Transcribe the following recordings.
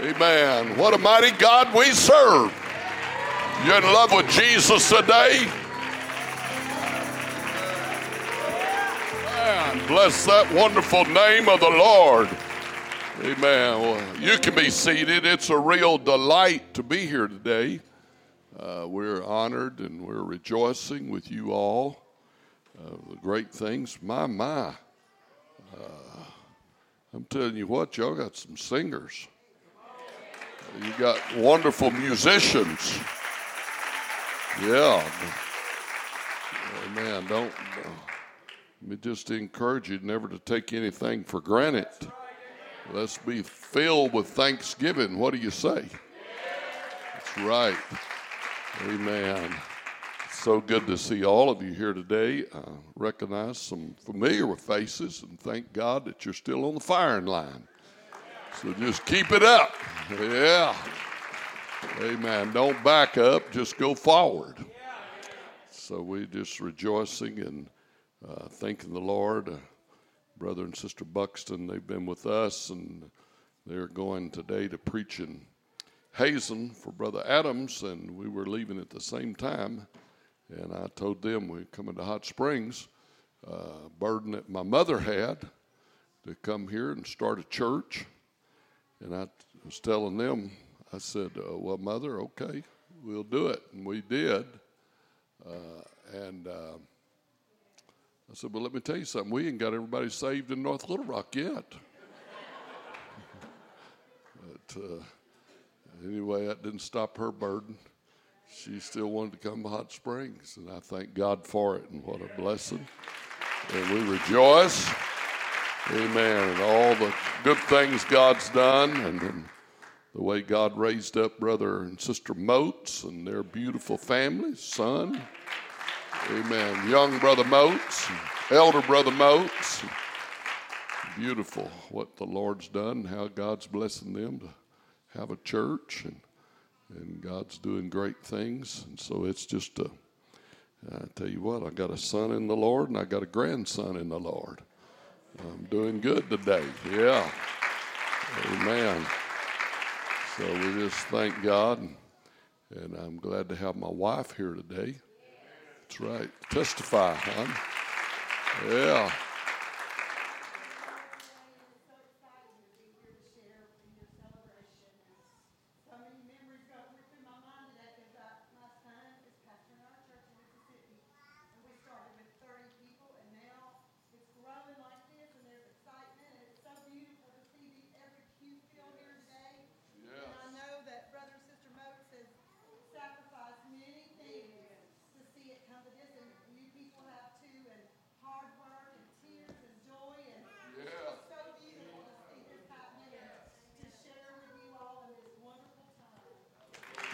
Amen. What a mighty God we serve. You're in love with Jesus today? Bless that wonderful name of the Lord. Amen. Well, you can be seated. It's a real delight to be here today. Uh, we're honored and we're rejoicing with you all. Uh, the great things. My, my. Uh, I'm telling you what, y'all got some singers. You got wonderful musicians. Yeah. Man, don't. Uh, let me just encourage you never to take anything for granted. Let's be filled with thanksgiving. What do you say? That's right. Amen. So good to see all of you here today. I recognize some familiar faces and thank God that you're still on the firing line. So just keep it up. Yeah. Amen. Don't back up, just go forward. So we're just rejoicing and uh, thanking the Lord. Uh, brother and Sister Buxton, they've been with us and they're going today to preach in Hazen for Brother Adams, and we were leaving at the same time. And I told them we are coming to Hot Springs, uh, burden that my mother had to come here and start a church. And I was telling them, I said, uh, Well, mother, okay, we'll do it. And we did. Uh, and uh, I said, Well, let me tell you something. We ain't got everybody saved in North Little Rock yet. but uh, anyway, that didn't stop her burden. She still wanted to come to Hot Springs, and I thank God for it, and what a blessing. And we rejoice. Amen. And all the good things God's done, and, the way God raised up brother and sister Moats and their beautiful family, son, Amen. Young brother Moats, elder brother Moats. Beautiful what the Lord's done, how God's blessing them to have a church, and and God's doing great things. And so it's just a. I tell you what, I got a son in the Lord, and I got a grandson in the Lord. I'm doing good today. Yeah. Amen. So we just thank God, and, I'm glad to have my wife here today. That's right. Testify, hon. Yeah.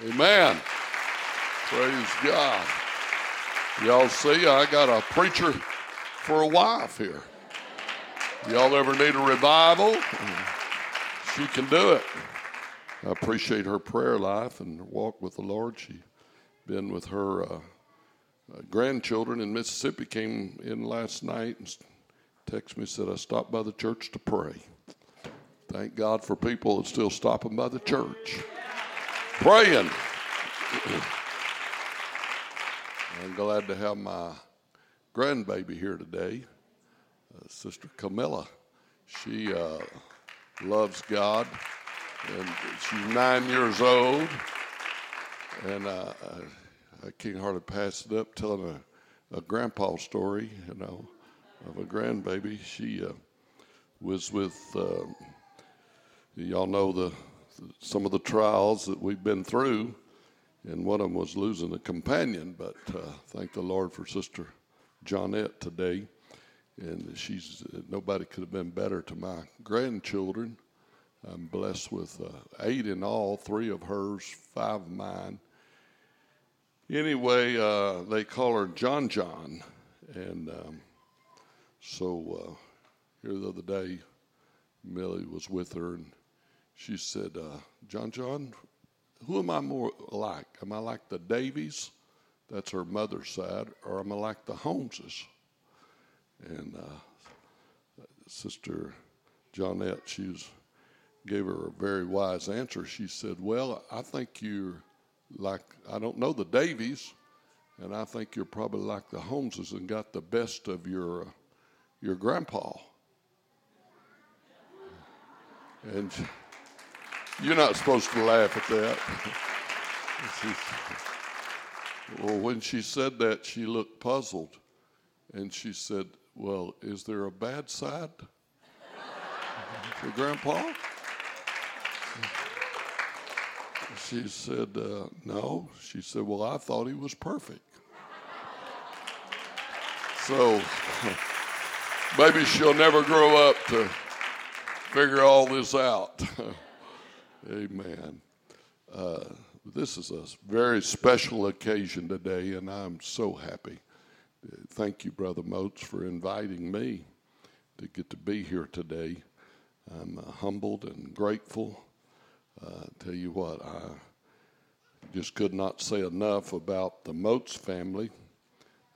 Amen. Praise God. Y'all see, I got a preacher for a wife here. Y'all ever need a revival? She can do it. I appreciate her prayer life and walk with the Lord. She been with her uh, uh, grandchildren in Mississippi. Came in last night and texted me said I stopped by the church to pray. Thank God for people that still stopping by the church praying. I'm glad to have my grandbaby here today, uh, Sister Camilla. She uh, loves God, and she's nine years old. And uh, I, can't hardly pass it up telling a, a grandpa story, you know, of a grandbaby. She uh, was with, uh, y'all know the some of the trials that we've been through, and one of them was losing a companion. But uh, thank the Lord for Sister Johnette today, and she's nobody could have been better to my grandchildren. I'm blessed with uh, eight in all, three of hers, five of mine. Anyway, uh, they call her John John, and um, so uh, here the other day, Millie was with her and she said, uh, John John, who am I more like? Am I like the Davies? That's her mother's side, or am I like the Holmeses? And uh, Sister Johnette, she gave her a very wise answer. She said, Well, I think you're like, I don't know the Davies, and I think you're probably like the Holmeses and got the best of your, uh, your grandpa. And you're not supposed to laugh at that. well, when she said that, she looked puzzled. And she said, Well, is there a bad side to Grandpa? She said, uh, No. She said, Well, I thought he was perfect. So maybe she'll never grow up to figure all this out. Amen. Uh, this is a very special occasion today, and I'm so happy. Thank you, Brother Moats, for inviting me to get to be here today. I'm uh, humbled and grateful. Uh, tell you what, I just could not say enough about the Moats family.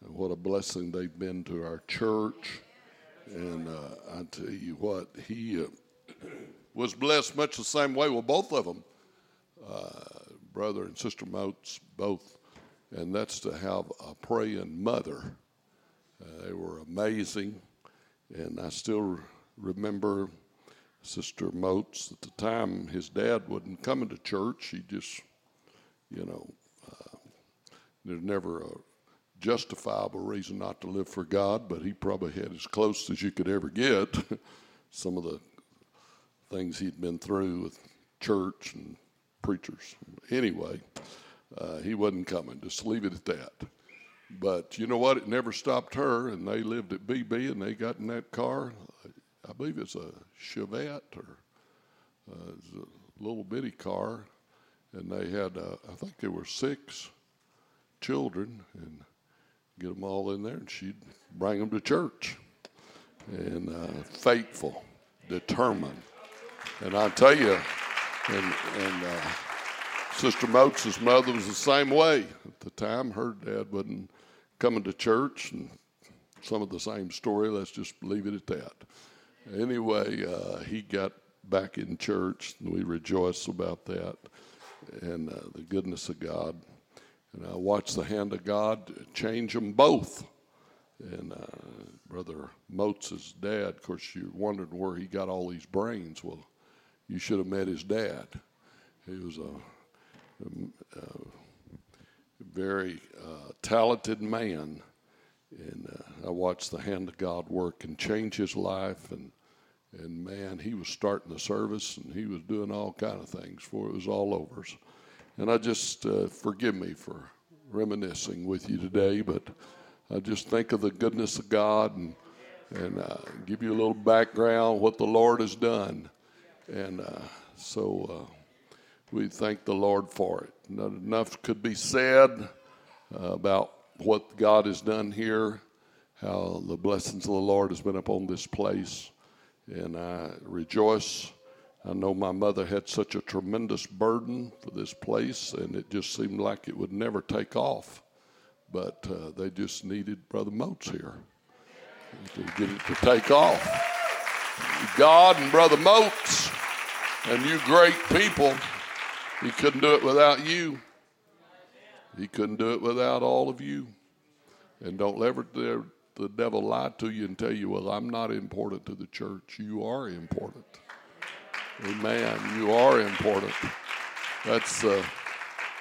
And what a blessing they've been to our church. And uh, I tell you what, he uh, was blessed much the same way with both of them, uh, brother and sister Moats, both. And that's to have a praying mother. Uh, they were amazing. And I still remember Sister Moats, at the time, his dad wasn't coming to church. He just, you know, uh, there's never a justifiable reason not to live for God, but he probably had as close as you could ever get. Some of the things he'd been through with church and preachers. Anyway, uh, he wasn't coming. Just leave it at that. But you know what? It never stopped her, and they lived at Beebe, and they got in that car. I believe it's a Chevette or uh, a little bitty car, and they had uh, I think there were six children, and get them all in there, and she'd bring them to church, and uh, faithful, determined, and I tell you, and and. Uh, Sister Moats' mother was the same way. At the time, her dad wasn't coming to church, and some of the same story. Let's just leave it at that. Anyway, uh, he got back in church, and we rejoice about that and uh, the goodness of God. And I watched the hand of God change them both. And uh, Brother Moats' dad, of course, you wondered where he got all these brains. Well, you should have met his dad. He was a, a, very uh, talented man. And uh, I watched the hand of God work and change his life and and man, he was starting the service and he was doing all kind of things for it was all over. And I just uh, forgive me for reminiscing with you today, but I just think of the goodness of God and and uh, give you a little background what the Lord has done. And uh, so uh, we thank the Lord for it. Not enough could be said uh, about what God has done here, how the blessings of the Lord has been upon this place and I rejoice. I know my mother had such a tremendous burden for this place, and it just seemed like it would never take off. But uh, they just needed Brother Moats here to get it to take off. God and Brother Moats and you great people, He couldn't do it without you. He couldn't do it without all of you. And don't ever the devil lie to you and tell you, well, I'm not important to the church. You are important. Amen. You are important. That's, uh,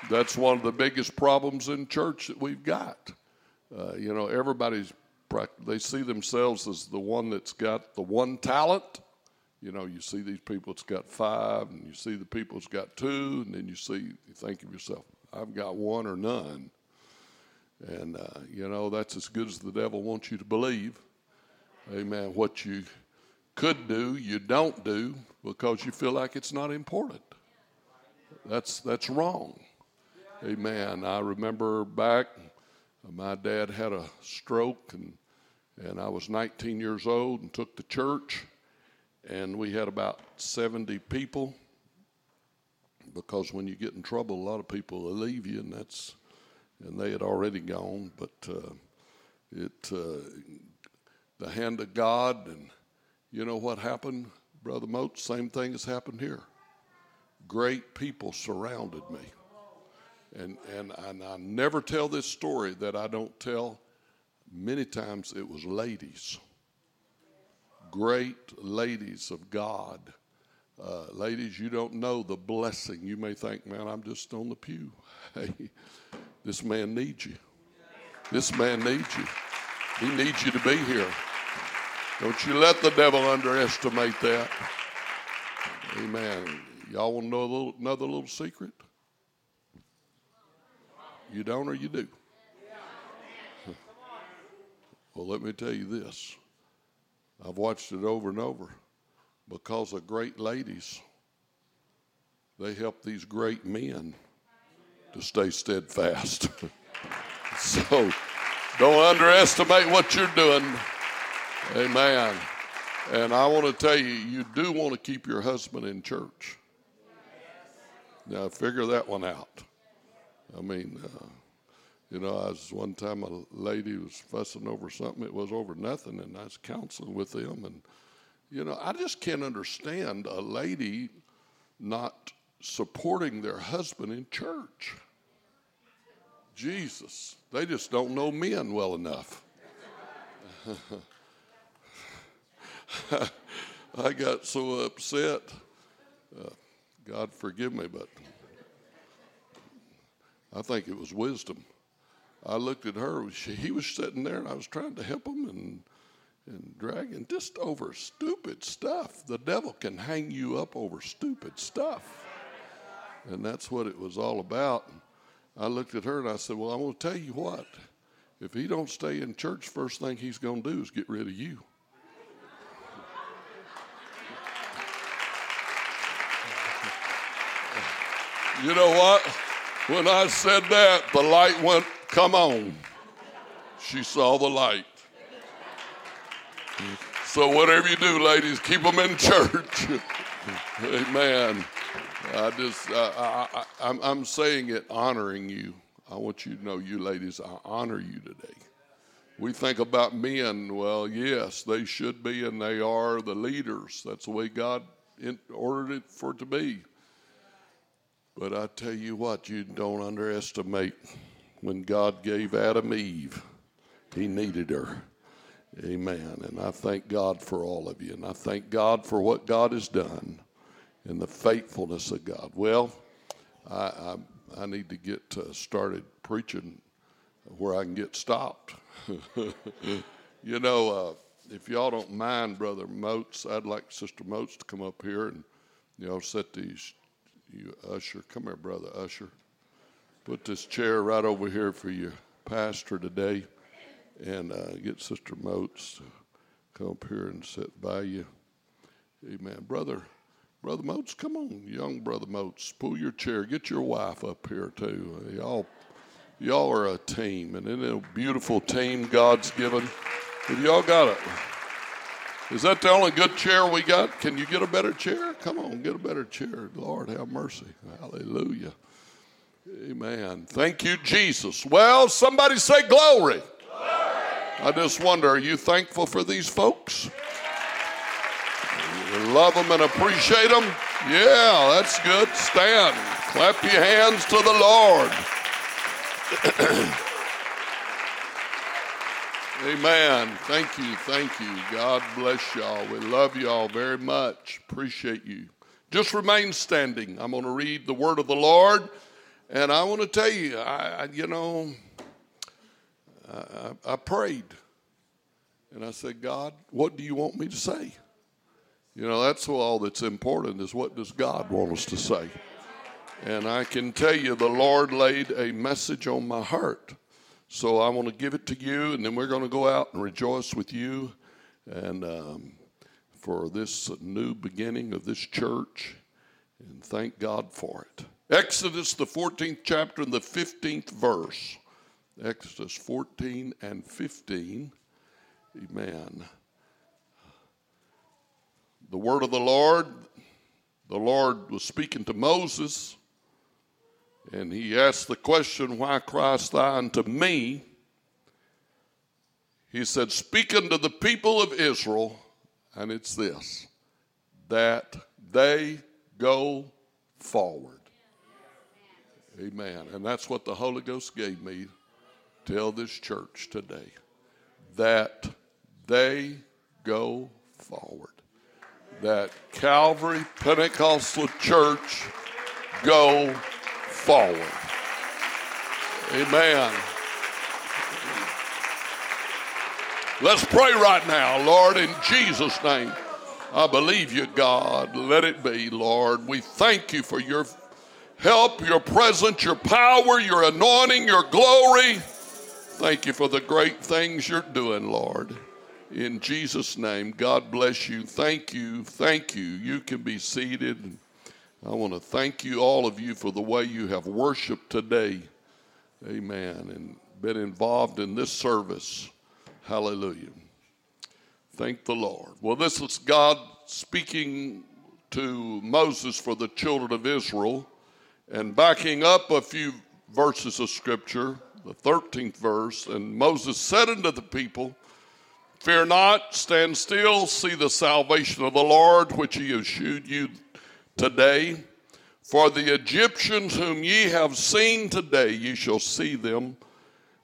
that's one of the biggest problems in church that we've got. Uh, you know, everybody's, they see themselves as the one that's got the one talent. You know, you see these people that's got five, and you see the people that's got two, and then you see, you think of yourself, I've got one or none. And, uh, you know, that's as good as the devil wants you to believe. Amen. What you could do, you don't do because you feel like it's not important. That's, that's wrong. Amen. I remember back, my dad had a stroke, and, and I was 19 years old and took the church, and we had about 70 people because when you get in trouble, a lot of people will leave you, and that's and they had already gone. But uh, it, uh, the hand of God, and you know what happened? Brother Moat, same thing has happened here. Great people surrounded me. And, and, and I never tell this story that I don't tell. Many times it was ladies, great ladies of God. Uh, ladies, you don't know the blessing. You may think, man, I'm just on the pew. Hey, this man needs you. This man needs you. He needs you to be here. Don't you let the devil underestimate that. Amen. Y'all want to know little, another little secret? You don't or you do? Well, let me tell you this. I've watched it over and over. Because of great ladies, they help these great men to stay steadfast. so don't underestimate what you're doing. Amen. And I want to tell you, you do want to keep your husband in church. Now, figure that one out. I mean, uh, you know, I was one time a lady was fussing over something. It was over nothing, and I was counseling with them. And, you know, I just can't understand a lady not supporting their husband in church. Jesus, they just don't know men well enough. I got so upset. Uh, God forgive me, but I think it was wisdom. I looked at her. She, he was sitting there, and I was trying to help him and and dragging just over stupid stuff. The devil can hang you up over stupid stuff, and that's what it was all about. I looked at her and I said, "Well, I'm going to tell you what. If he don't stay in church, first thing he's going to do is get rid of you." You know what? When I said that, the light went, come on. She saw the light. So, whatever you do, ladies, keep them in church. Amen. I just, I, I, I'm, I'm saying it honoring you. I want you to know, you ladies, I honor you today. We think about men, well, yes, they should be, and they are the leaders. That's the way God ordered it for it to be. But I tell you what, you don't underestimate when God gave Adam Eve, he needed her. Amen. And I thank God for all of you. And I thank God for what God has done and the faithfulness of God. Well, I, I, I need to get uh, started preaching where I can get stopped. you know, uh, if y'all don't mind, Brother Moats, I'd like Sister Moats to come up here and, you know, set these you usher. Come here, brother usher. Put this chair right over here for your pastor today, and uh, get Sister Moats to come up here and sit by you. Amen, brother. Brother Moats, come on, young brother Moats, pull your chair. Get your wife up here too. Y'all, y'all are a team, and isn't it a beautiful team God's given? Have y'all got it? Is that the only good chair we got? Can you get a better chair? Come on, get a better chair. Lord, have mercy. Hallelujah. Amen. Thank you, Jesus. Well, somebody say glory. glory. I just wonder, are you thankful for these folks? You love them and appreciate them? Yeah, that's good. Stand. Clap your hands to the Lord. Amen. Thank you. Thank you. God bless y'all. We love y'all very much. Appreciate you. Just remain standing. I'm going to read the word of the Lord. And I want to tell you, I, you know, I, I prayed. And I said, God, what do you want me to say? You know, that's all that's important is what does God want us to say? And I can tell you, the Lord laid a message on my heart. So I want to give it to you, and then we're going to go out and rejoice with you and um, for this new beginning of this church, and thank God for it. Exodus, the 14th chapter, and the 15th verse. Exodus 14 and 15. Amen. The word of the Lord, the Lord was speaking to Moses and he asked the question, Why criest thou unto me? He said, Speak unto the people of Israel, and it's this that they go forward. Amen. And that's what the Holy Ghost gave me. Tell this church today that they go forward. That Calvary Pentecostal Church go forward. Amen. Let's pray right now, Lord, in Jesus' name. I believe you, God. Let it be, Lord. We thank you for your help, your presence, your power, your anointing, your glory. Thank you for the great things you're doing, Lord. In Jesus' name, God bless you. Thank you. Thank you. You can be seated. I want to thank you, all of you, for the way you have worshiped today. Amen. And been involved in this service. Hallelujah. Thank the Lord. Well, this is God speaking to Moses for the children of Israel and backing up a few verses of scripture, the 13th verse. And Moses said unto the people, Fear not, stand still, see the salvation of the Lord, which he has shewed you today. For the Egyptians whom ye have seen today, ye shall see them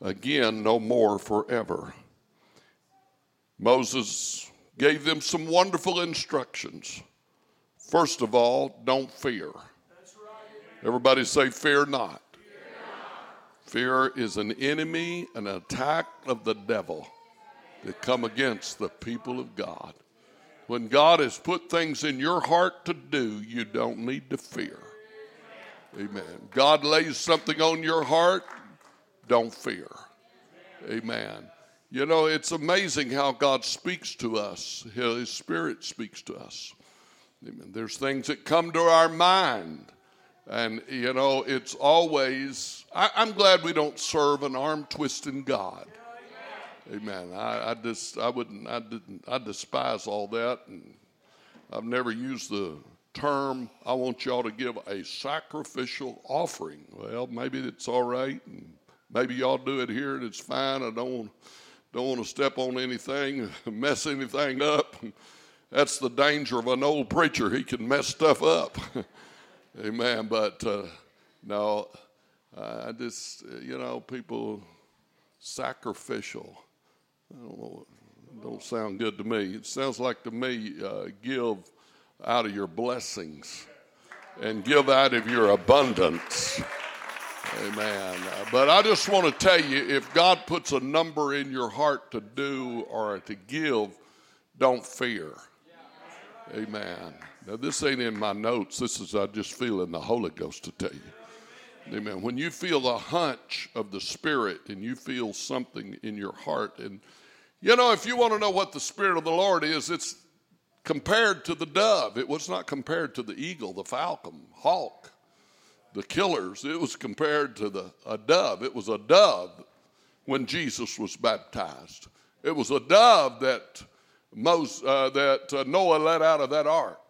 again no more forever. Moses gave them some wonderful instructions. First of all, don't fear. Everybody say, Fear not. Fear is an enemy, an attack of the devil that come against the people of God. When God has put things in your heart to do, you don't need to fear. Amen. God lays something on your heart, don't fear. Amen. You know, it's amazing how God speaks to us. His Spirit speaks to us. Amen. There's things that come to our mind. And, you know, it's always, I, am glad we don't serve an arm twisting God. Amen. I, I just, I wouldn't, I didn't, I despise all that. And I've never used the term, I want y'all to give a sacrificial offering. Well, maybe it's all right. And maybe y'all do it here and it's fine. I don't, don't want to step on anything, mess anything up. That's the danger of an old preacher. He can mess stuff up. Amen. But uh, no, I just, you know, people sacrificial. I don't, know, don't sound good to me. It sounds like to me, uh, give out of your blessings and give out of your abundance. Amen. But I just want to tell you if God puts a number in your heart to do or to give, don't fear. Amen. Now, this ain't in my notes. This is, I just feel in the Holy Ghost to tell you. Amen. When you feel the hunch of the Spirit and you feel something in your heart, and you know, if you want to know what the Spirit of the Lord is, it's compared to the dove. It was not compared to the eagle, the falcon, hawk, the killers. It was compared to the, a dove. It was a dove when Jesus was baptized. It was a dove that, Moses, uh, that uh, Noah let out of that ark.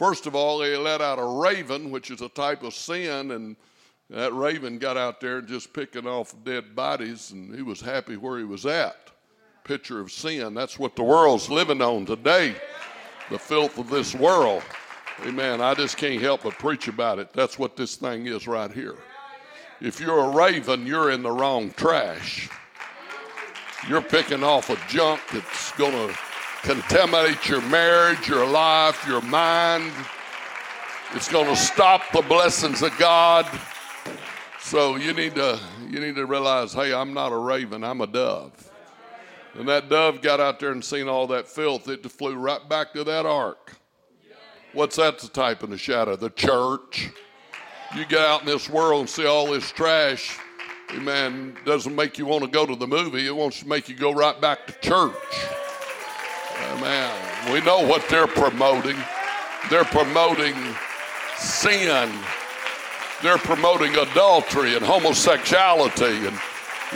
First of all, they let out a raven, which is a type of sin, and that raven got out there just picking off dead bodies, and he was happy where he was at. Picture of sin. That's what the world's living on today. The filth of this world. Amen. I just can't help but preach about it. That's what this thing is right here. If you're a raven, you're in the wrong trash. You're picking off a junk that's going to contaminate your marriage, your life, your mind. It's going to stop the blessings of God. So you need to you need to realize, hey, I'm not a raven, I'm a dove. And that dove got out there and seen all that filth. It flew right back to that ark. What's that the type in the shadow? The church. You get out in this world and see all this trash. Amen. Doesn't make you want to go to the movie. It wants to make you go right back to church. Amen. We know what they're promoting. They're promoting sin. They're promoting adultery and homosexuality and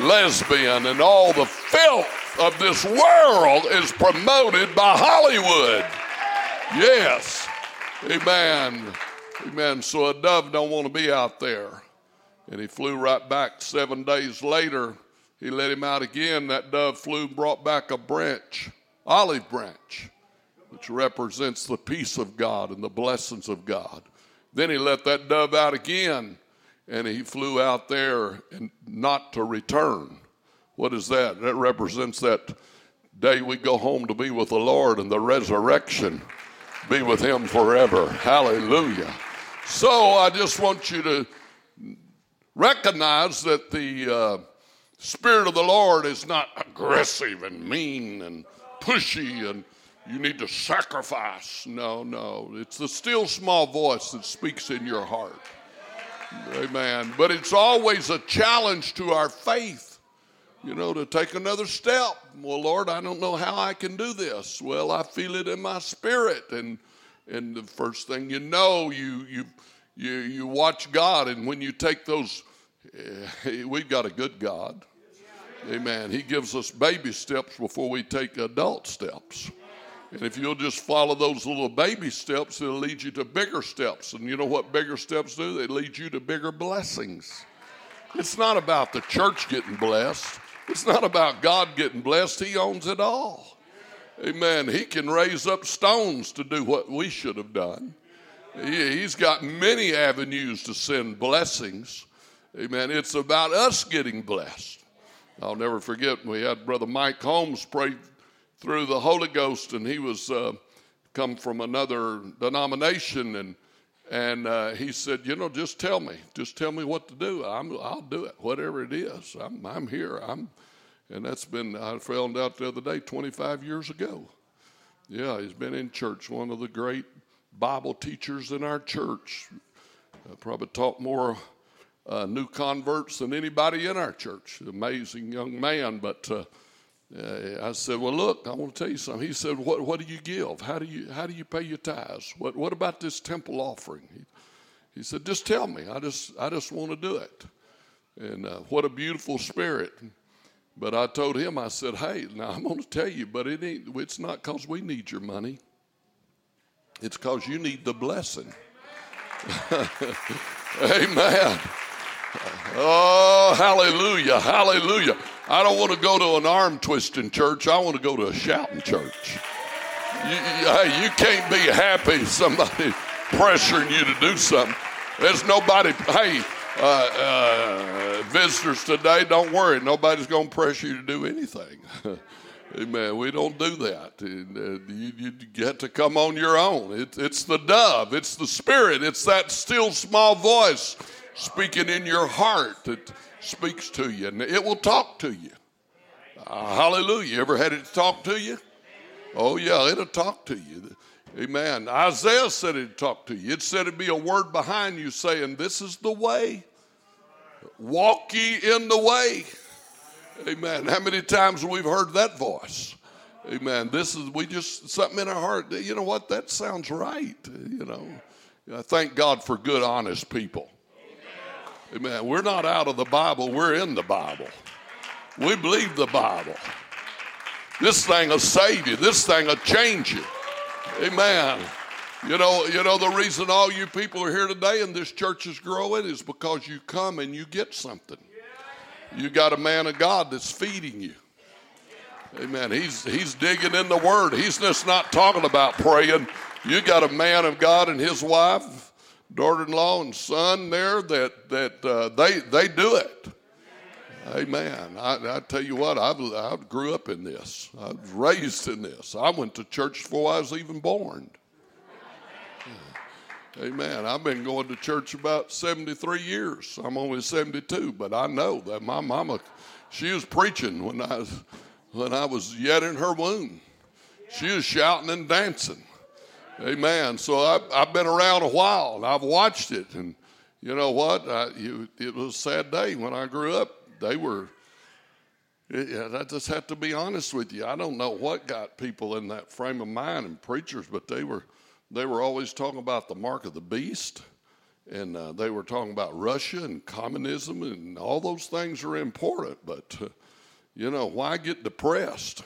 lesbian and all the filth of this world is promoted by Hollywood. Yes. Amen. Amen. So a dove don't want to be out there. And he flew right back seven days later. He let him out again. That dove flew, brought back a branch olive branch. which represents the peace of God and the blessings of God. Then he let that dove out again, and he flew out there and not to return. What is that? That represents that day we go home to be with the Lord and the resurrection, be with him forever. Hallelujah. So I just want you to recognize that the uh, Spirit of the Lord is not aggressive and mean and pushy and you need to sacrifice. No, no. It's the still small voice that speaks in your heart. Amen. But it's always a challenge to our faith, you know, to take another step. Well, Lord, I don't know how I can do this. Well, I feel it in my spirit. And and the first thing you know, you you you you watch God, and when you take those, we've got a good God. Amen. He gives us baby steps before we take adult steps. And if you'll just follow those little baby steps, it'll lead you to bigger steps. And you know what bigger steps do? They lead you to bigger blessings. It's not about the church getting blessed, it's not about God getting blessed. He owns it all. Amen. He can raise up stones to do what we should have done. He, has got many avenues to send blessings. Amen. It's about us getting blessed. I'll never forget, we had Brother Mike Holmes pray through the Holy Ghost, and he was uh, come from another denomination, and and uh, he said, you know, just tell me, just tell me what to do. I'm, I'll do it, whatever it is. I'm, I'm here. I'm, and that's been I found out the other day, 25 years ago. Yeah, he's been in church, one of the great Bible teachers in our church. Uh, probably taught more uh, new converts than anybody in our church. Amazing young man, but uh, uh, I said, "Well, look, I want to tell you something." He said, "What What do you give? How do you How do you pay your tithes? What What about this temple offering?" He, he said, "Just tell me. I just I just want to do it." And uh, what a beautiful spirit. But I told him, I said, "Hey, now I'm going to tell you, but it ain't. It's not because we need your money. It's because you need the blessing." Amen. Oh, hallelujah, hallelujah. I don't want to go to an arm twisting church. I want to go to a shouting church. You, you, you can't be happy somebody pressuring you to do something. There's nobody, hey, uh, uh, visitors today, don't worry. Nobody's going to pressure you to do anything. Amen. We don't do that. Uh, you, you, get to come on your own. It, it's the dove, it's the spirit, it's that still small voice speaking in your heart that speaks to you, and it will talk to you. Uh, hallelujah. Ever had it talk to you? Oh, yeah, it'll talk to you. Amen. Isaiah said it'd talk to you. It said it'd be a word behind you saying, This is the way. Walk ye in the way. Amen. How many times we've heard that voice? Amen. This is, we just, something in our heart, you know what? That sounds right. You know, thank God for good, honest people. Amen. We're not out of the Bible, we're in the Bible. We believe the Bible. This thing will save you. This thing will change you. Amen. You know, you know the reason all you people are here today and this church is growing is because you come and you get something. You got a man of God that's feeding you. Amen. He's he's digging in the word. He's just not talking about praying. You got a man of God and his wife daughter-in-law and son there that that uh, they they do it. Amen. I, I tell you what, I, I grew up in this. I was raised in this. I went to church before I was even born. Amen. I've been going to church about 73 years. I'm only 72, but I know that my mama, she was preaching when I, when I was yet in her womb. She was shouting and dancing. Amen. So I've, I've been around a while and I've watched it. And you know what? I, you, it was a sad day when I grew up. They were, yeah, I just have to be honest with you. I don't know what got people in that frame of mind and preachers, but they were, they were always talking about the mark of the beast. And uh, they were talking about Russia and communism, and all those things are important. But, uh, you know, why get depressed?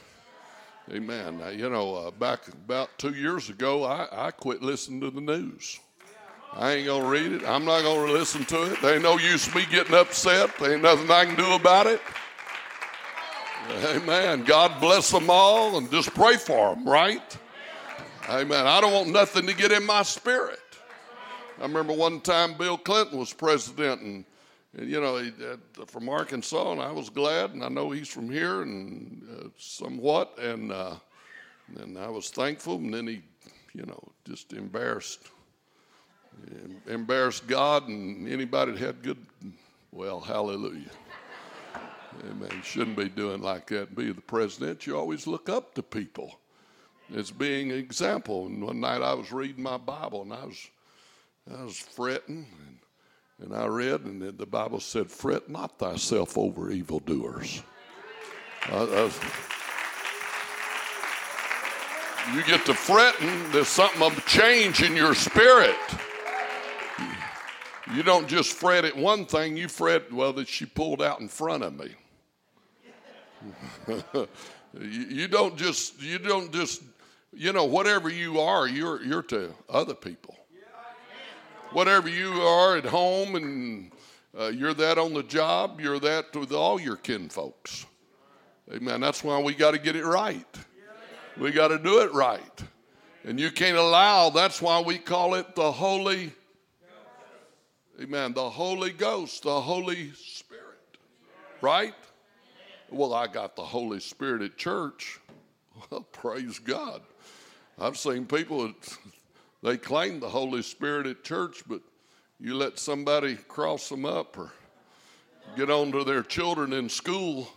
Amen. Now, you know, uh, back about two years ago, I, I quit listening to the news. I ain't going to read it. I'm not going to listen to it. There ain't no use me getting upset. There ain't nothing I can do about it. Amen. God bless them all and just pray for them, right? Amen. I don't want nothing to get in my spirit. I remember one time Bill Clinton was president, and, and you know, uh, from Arkansas, and I was glad, and I know he's from here, and uh, somewhat, and uh, and I was thankful, and then he, you know, just embarrassed, embarrassed God and anybody that had good, well, hallelujah. Amen. You shouldn't be doing like that. Be the president. You always look up to people as being an example. And one night I was reading my Bible and I was I was fretting, and, and I read, and the Bible said, Fret not thyself over evildoers. I, I, you get to fretting, there's something of change in your spirit. You don't just fret at one thing, you fret, well, that she pulled out in front of me. you don't just, you don't just, you know, whatever you are, you're, you're to other people whatever you are at home and uh, you're that on the job, you're that with all your kinfolks. Amen. That's why we got to get it right. We got to do it right. And you can't allow, that's why we call it the Holy, amen, the Holy Ghost, the Holy Spirit. Right? Well, I got the Holy Spirit at church. Well, praise God. I've seen people that they claim the Holy Spirit at church, but you let somebody cross them up or get on to their children in school,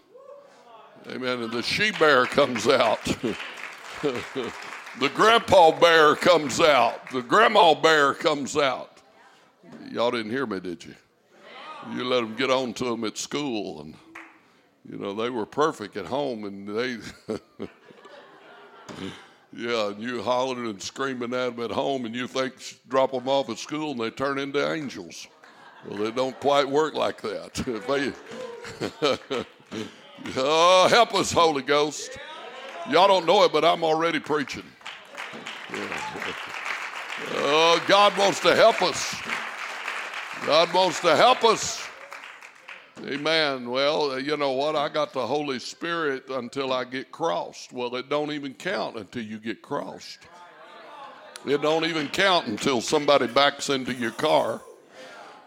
amen, and the she bear comes out. the grandpa bear comes out. The grandma bear comes out. Y'all didn't hear me, did you? You let them get on to them at school, and you know they were perfect at home, and they Yeah, and you hollering and screaming at them at home, and you think drop them off at school, and they turn into angels. Well, they don't quite work like that. they, oh, help us, Holy Ghost. Y'all don't know it, but I'm already preaching. Oh, God wants to help us. God wants to help us. Amen. Well, uh, you know what? I got the Holy Spirit until I get crossed. Well, it don't even count until you get crossed. It don't even count until somebody backs into your car.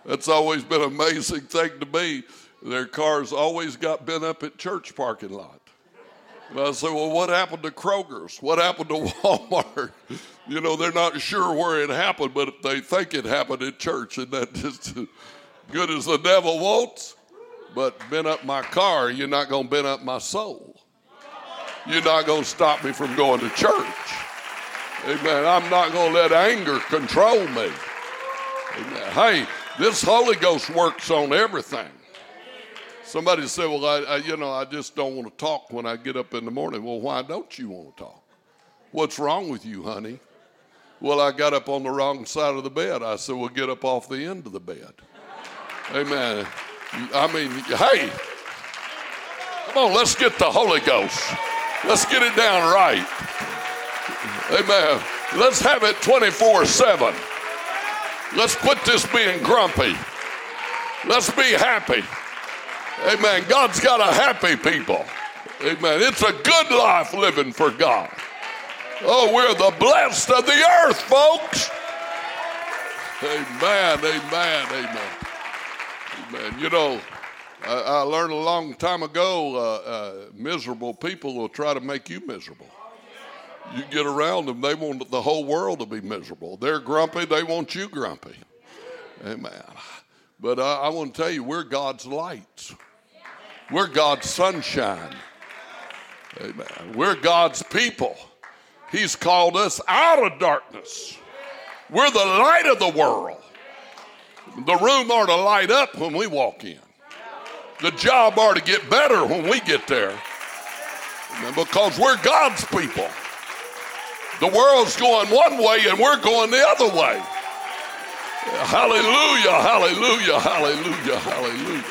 That's always been an amazing thing to me. Their cars always got bent up at church parking lot. And I say, well, what happened to Kroger's? What happened to Walmart? You know, they're not sure where it happened, but they think it happened at church, and that just good as the devil wants. But bend up my car, you're not going to bend up my soul. You're not going to stop me from going to church. Amen. I'm not going to let anger control me. Amen. Hey, this Holy Ghost works on everything. Somebody said, Well, I, I, you know, I just don't want to talk when I get up in the morning. Well, why don't you want to talk? What's wrong with you, honey? Well, I got up on the wrong side of the bed. I said, Well, get up off the end of the bed. Amen. I mean, hey, come on, let's get the Holy Ghost. Let's get it down right. Amen. Let's have it 24 7. Let's quit this being grumpy. Let's be happy. Amen. God's got a happy people. Amen. It's a good life living for God. Oh, we're the blessed of the earth, folks. Amen. Amen. Amen. You know, I, I learned a long time ago uh, uh, miserable people will try to make you miserable. You get around them, they want the whole world to be miserable. They're grumpy, they want you grumpy. Amen. But I, I want to tell you, we're God's lights, we're God's sunshine. Amen. We're God's people. He's called us out of darkness. We're the light of the world. The room ought to light up when we walk in. The job ought to get better when we get there. Because we're God's people. The world's going one way and we're going the other way. Hallelujah, hallelujah, hallelujah, hallelujah.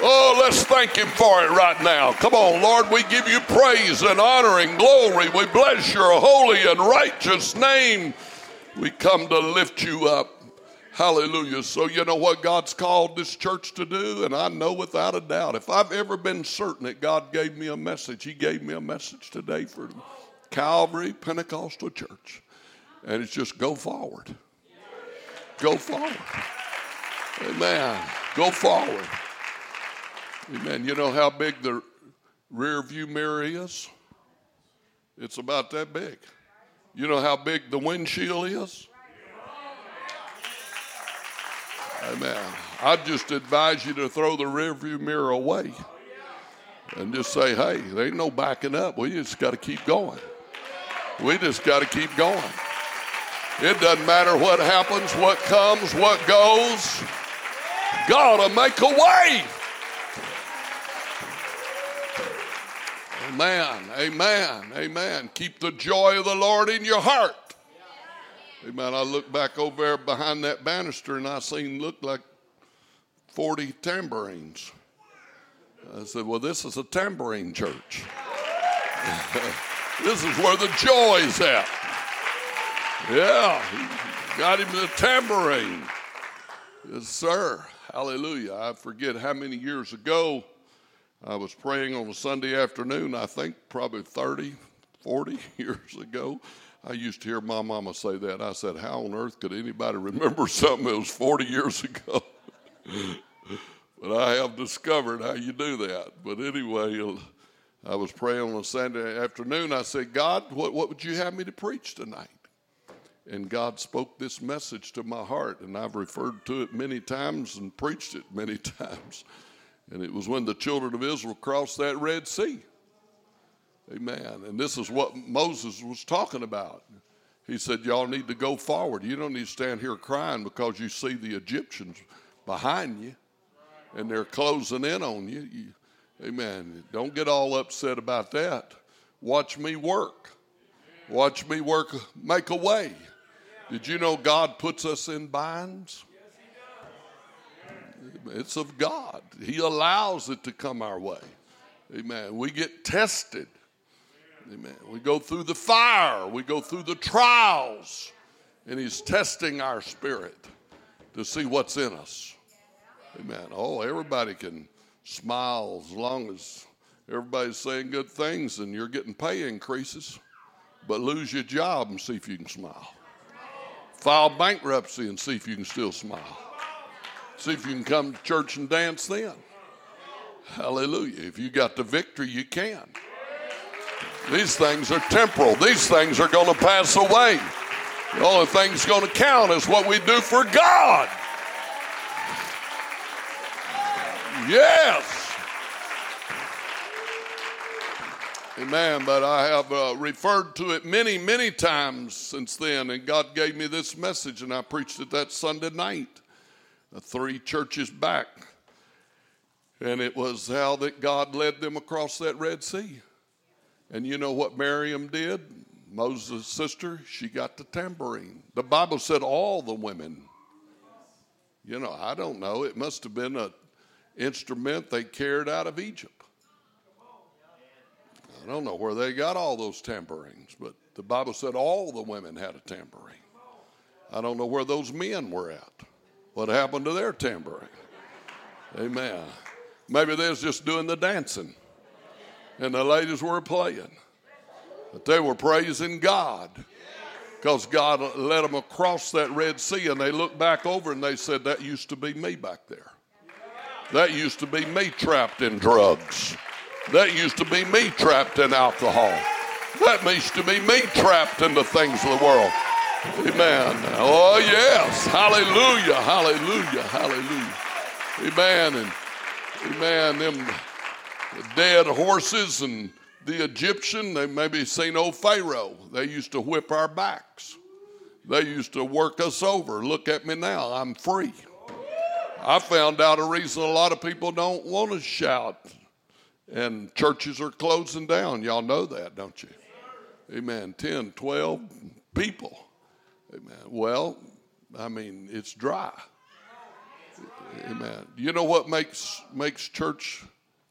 Oh, let's thank Him for it right now. Come on, Lord, we give you praise and honor and glory. We bless your holy and righteous name. We come to lift you up. Hallelujah. So, you know what God's called this church to do? And I know without a doubt, if I've ever been certain that God gave me a message, He gave me a message today for Calvary Pentecostal Church. And it's just go forward. Go forward. Amen. Go forward. Amen. You know how big the rear view mirror is? It's about that big. You know how big the windshield is? Amen. I just advise you to throw the rearview mirror away and just say, hey, there ain't no backing up. We just got to keep going. We just got to keep going. It doesn't matter what happens, what comes, what goes. God will make a way. Amen. Amen. Amen. Keep the joy of the Lord in your heart. Amen. I look back over there behind that banister and I seen looked like 40 tambourines. I said, Well, this is a tambourine church. this is where the joy's at. Yeah, got him the tambourine. Yes, sir. Hallelujah. I forget how many years ago I was praying on a Sunday afternoon, I think probably 30, 40 years ago. I used to hear my mama say that. I said, How on earth could anybody remember something that was 40 years ago? but I have discovered how you do that. But anyway, I was praying on a Sunday afternoon. I said, God, what, what would you have me to preach tonight? And God spoke this message to my heart, and I've referred to it many times and preached it many times. And it was when the children of Israel crossed that Red Sea. Amen. And this is what Moses was talking about. He said, Y'all need to go forward. You don't need to stand here crying because you see the Egyptians behind you and they're closing in on you. you amen. Don't get all upset about that. Watch me work. Watch me work, make a way. Did you know God puts us in binds? It's of God. He allows it to come our way. Amen. We get tested. Amen. We go through the fire, we go through the trials, and He's testing our spirit to see what's in us. Amen. Oh, everybody can smile as long as everybody's saying good things and you're getting pay increases, but lose your job and see if you can smile. File bankruptcy and see if you can still smile. See if you can come to church and dance then. Hallelujah. If you got the victory, you can. These things are temporal. These things are going to pass away. The only thing that's going to count is what we do for God. Yes. Amen. But I have uh, referred to it many, many times since then, and God gave me this message, and I preached it that Sunday night, three churches back. And it was how that God led them across that Red Sea. And you know what Miriam did? Moses' sister, she got the tambourine. The Bible said all the women. You know, I don't know. It must have been an instrument they carried out of Egypt. I don't know where they got all those tambourines, but the Bible said all the women had a tambourine. I don't know where those men were at. What happened to their tambourine? Amen. Maybe they was just doing the dancing and the ladies were playing. But they were praising God because God led them across that Red Sea and they looked back over and they said, That used to be me back there. That used to be me trapped in drugs. That used to be me trapped in alcohol. That used to be me trapped in the things of the world. Amen. Oh, yes. Hallelujah. Hallelujah. Hallelujah. Amen. And amen. Them dead horses and the Egyptian, they maybe seen old Pharaoh. They used to whip our backs. They used to work us over. Look at me now, I'm free. I found out a reason a lot of people don't want to shout and churches are closing down. Y'all know that, don't you? Amen. 10, 12 people. Amen. Well, I mean, it's dry. Amen. You know what makes makes church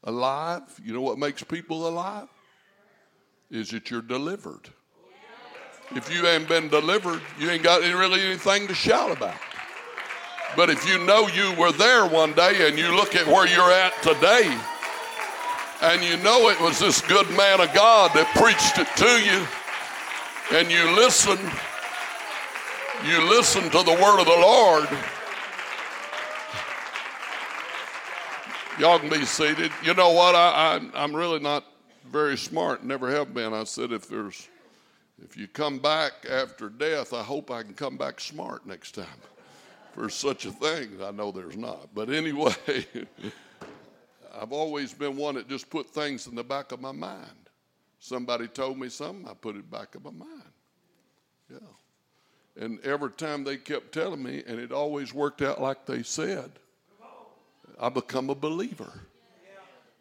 alive? You know what makes people alive? Is that you're delivered. If you ain't been delivered, you ain't got any, really anything to shout about. But if you know you were there one day and you look at where you're at today, and you know it was this good man of God that preached it to you, and you listen, you listen to the word of the Lord. Y'all can be seated. You know what? I, I, I'm really not very smart, never have been. I said, if there's, if you come back after death, I hope I can come back smart next time. For such a thing, I know there's not. But anyway, I've always been one that just put things in the back of my mind. Somebody told me something, I put it back in my mind. Yeah. And every time they kept telling me, and it always worked out like they said, I become a believer.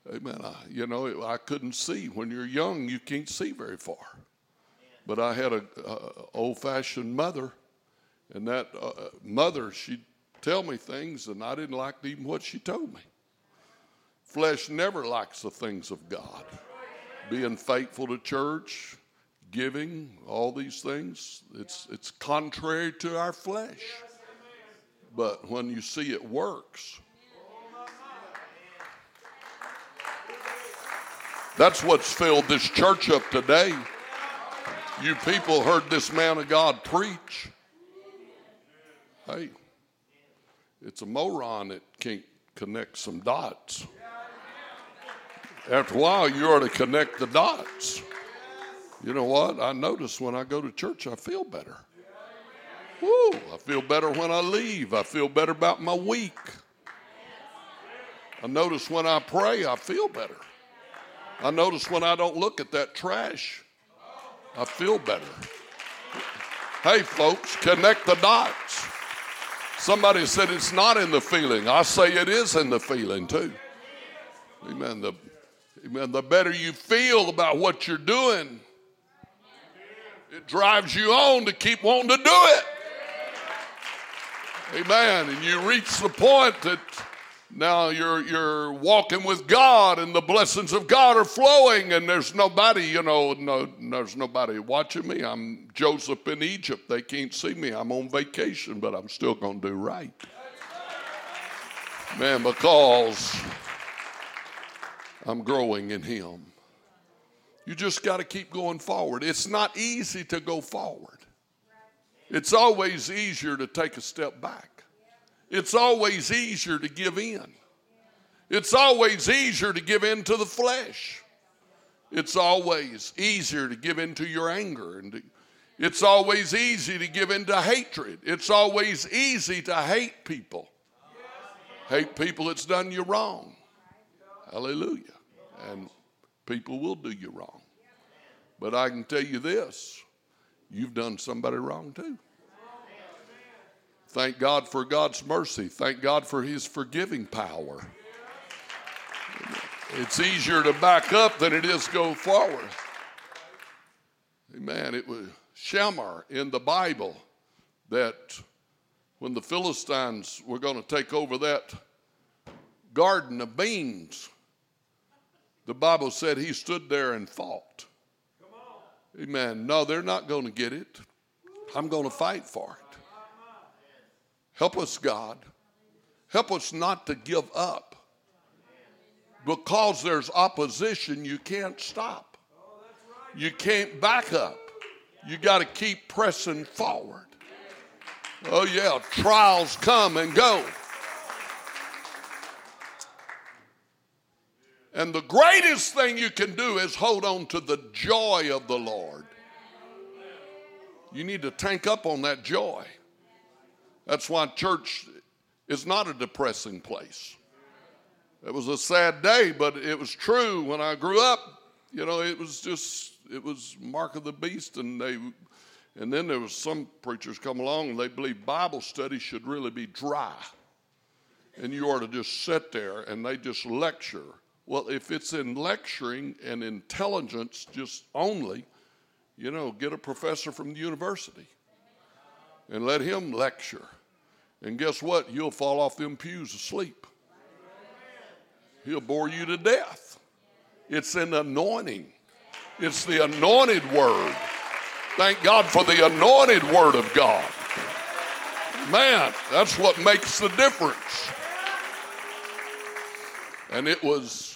Amen. I, you know, I couldn't see. When you're young, you can't see very far. But I had a, old-fashioned mother, and that uh, mother, she'd tell me things, and I didn't like even what she told me. Flesh never likes the things of God. Being faithful to church, giving, all these things, it's, it's contrary to our flesh. But when you see it works, That's what's filled this church up today. You people heard this man of God preach. Hey, it's a moron that can't connect some dots. After a while, you ought to connect the dots. You know what? I notice when I go to church, I feel better. Woo, I feel better when I leave. I feel better about my week. I notice when I pray, I feel better. I notice when I don't look at that trash, I feel better. Hey, folks, connect the dots. Somebody said it's not in the feeling. I say it is in the feeling too. Amen. The, amen. The better you feel about what you're doing, it drives you on to keep wanting to do it. Amen. And you reach the point that now you're you're walking with God and the blessings of God are flowing and there's nobody, you know, no there's nobody watching me. I'm Joseph in Egypt. They can't see me. I'm on vacation, but I'm still going to do right. Man, because I'm growing in him. You just got to keep going forward. It's not easy to go forward. It's always easier to take a step back. It's always easier to give in. It's always easier to give in to the flesh. It's always easier to give in to your anger. And to, it's always easy to give in to hatred. It's always easy to hate people. Hate people that's done you wrong. Hallelujah. And people will do you wrong. But I can tell you this you've done somebody wrong too. Thank God for God's mercy. Thank God for His forgiving power. It's easier to back up than it is go forward. Amen. It was Shammah in the Bible that when the Philistines were going to take over that garden of beans, the Bible said he stood there and fought. Amen. No, they're not going to get it. I'm going to fight for it. Help us, God. Help us not to give up. Because there's opposition, you can't stop. You can't back up. You got to keep pressing forward. Oh, yeah, trials come and go. And the greatest thing you can do is hold on to the joy of the Lord. You need to tank up on that joy. That's why church is not a depressing place. It was a sad day, but it was true when I grew up. You know, it was just it was mark of the beast, and they and then there was some preachers come along and they believe Bible study should really be dry, and you are to just sit there and they just lecture. Well, if it's in lecturing and intelligence just only, you know, get a professor from the university and let him lecture. And guess what? You'll fall off them pews asleep. He'll bore you to death. It's an anointing, it's the anointed word. Thank God for the anointed word of God. Man, that's what makes the difference. And it was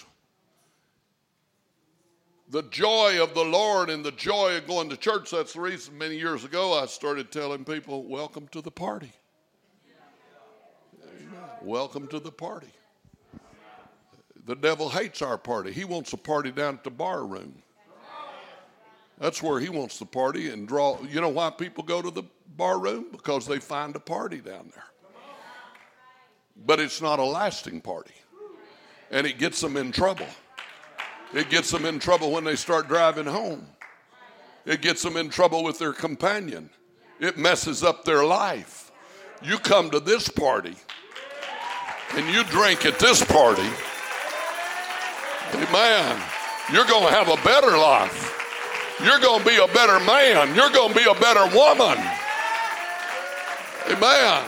the joy of the Lord and the joy of going to church. That's the reason many years ago I started telling people, Welcome to the party. Welcome to the party. The devil hates our party. He wants a party down at the bar room. That's where he wants the party and draw. You know why people go to the bar room? Because they find a party down there. But it's not a lasting party. And it gets them in trouble. It gets them in trouble when they start driving home. It gets them in trouble with their companion. It messes up their life. You come to this party and you drink at this party, amen, you're going to have a better life. You're going to be a better man. You're going to be a better woman. Amen.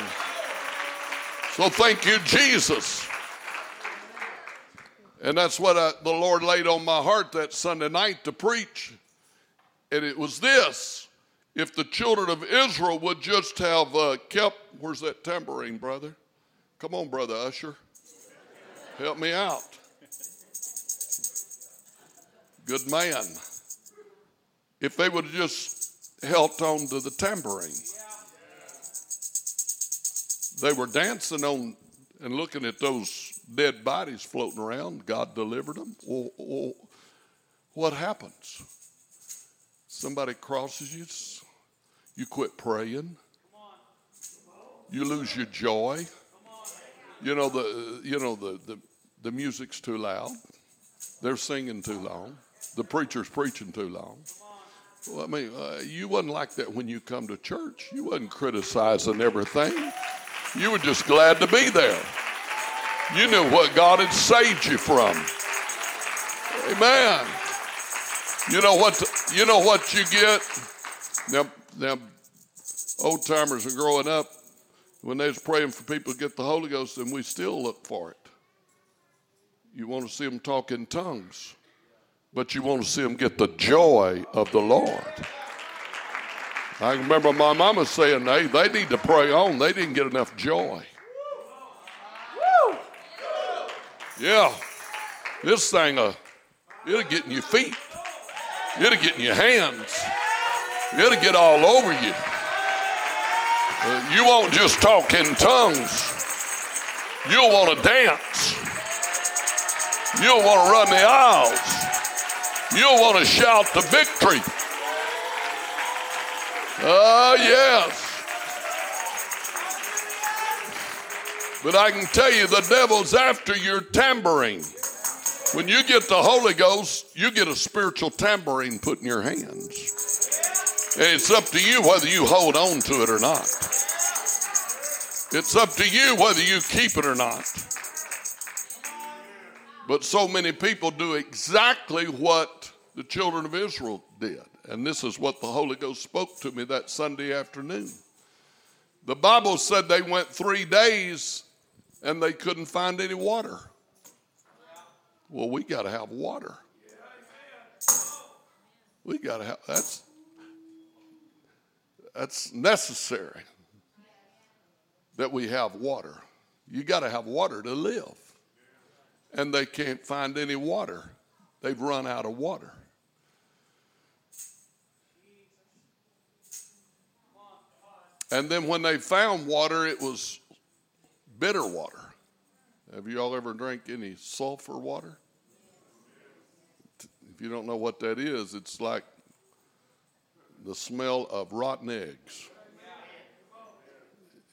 So thank you, Jesus. And that's what I, the Lord laid on my heart that Sunday night to preach. And it was this if the children of Israel would just have uh, kept, where's that tambourine, brother? Come on, brother Usher. Help me out. Good man. If they would have just held on to the tambourine, they were dancing on and looking at those dead bodies floating around. God delivered them. Well, well, what happens? Somebody crosses you, you quit praying, you lose your joy. You know the you know the, the, the music's too loud. They're singing too long. The preacher's preaching too long. Well, I mean, uh, you wasn't like that when you come to church. You wasn't criticizing everything. You were just glad to be there. You knew what God had saved you from. Amen. You know what? You know what you get. Now, now, old timers are growing up when they was praying for people to get the Holy Ghost, and we still look for it. You want to see them talk in tongues, but you want to see them get the joy of the Lord. I remember my mama saying, "Hey, they need to pray on. They didn't get enough joy." Yeah, this thing, uh, it'll get in your feet. It'll get in your hands. It'll get all over you. Uh, you won't just talk in tongues. You'll want to dance. You'll want to run the aisles. You'll want to shout the victory. Ah, uh, yes. But I can tell you the devil's after your tambourine. When you get the Holy Ghost, you get a spiritual tambourine put in your hands. And it's up to you whether you hold on to it or not. It's up to you whether you keep it or not. But so many people do exactly what the children of Israel did. And this is what the Holy Ghost spoke to me that Sunday afternoon. The Bible said they went three days and they couldn't find any water. Well, we got to have water. We got to have that's that's necessary that we have water. You got to have water to live. And they can't find any water. They've run out of water. And then when they found water, it was bitter water. Have you all ever drank any sulfur water? If you don't know what that is, it's like the smell of rotten eggs.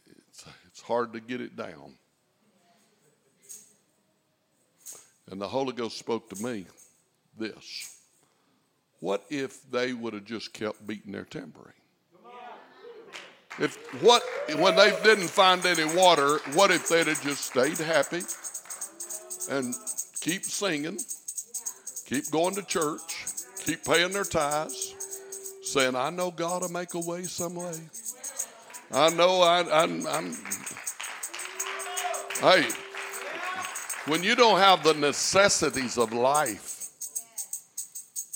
It's, it's hard to get it down. And the Holy Ghost spoke to me this What if they would have just kept beating their tambourine? If what when they didn't find any water, what if they'd have just stayed happy and keep singing, keep going to church, keep paying their tithes, saying, "I know God will make a way some way. I know I, I, I'm." Hey, when you don't have the necessities of life,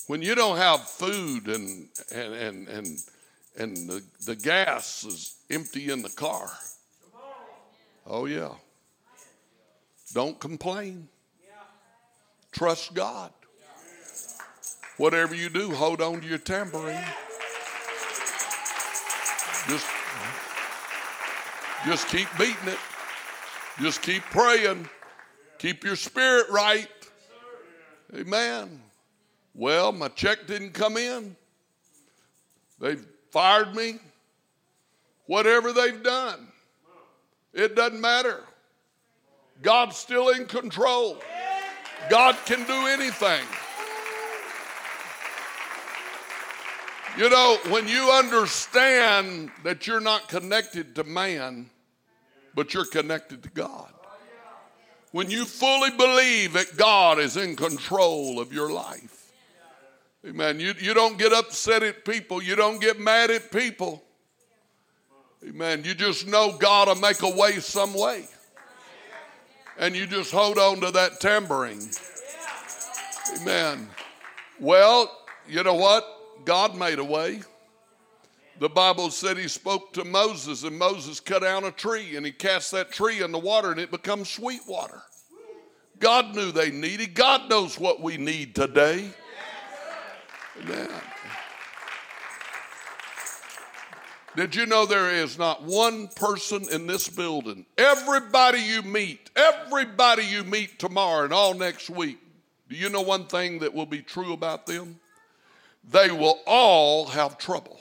when you don't have food and and and and and the, the gas is empty in the car. Oh, yeah. Don't complain. Trust God. Whatever you do, hold on to your tambourine. Just, just keep beating it. Just keep praying. Keep your spirit right. Amen. Well, my check didn't come in. They've fired me. Whatever they've done, it doesn't matter. God's still in control. God can do anything. You know, when you understand that you're not connected to man, but you're connected to God. When you fully believe that God is in control of your life. Amen. You, you don't get upset at people. You don't get mad at people. Amen. You just know God will make a way some way. And you just hold on to that tambourine. Amen. Well, you know what? God made a way. The Bible said he spoke to Moses, and Moses cut down a tree, and he cast that tree in the water, and it becomes sweet water. God knew they needed. God knows what we need today. Amen. Did you know there is not one person in this building? Everybody you meet, everybody you meet tomorrow and all next week, do you know one thing that will be true about them? They will all have trouble.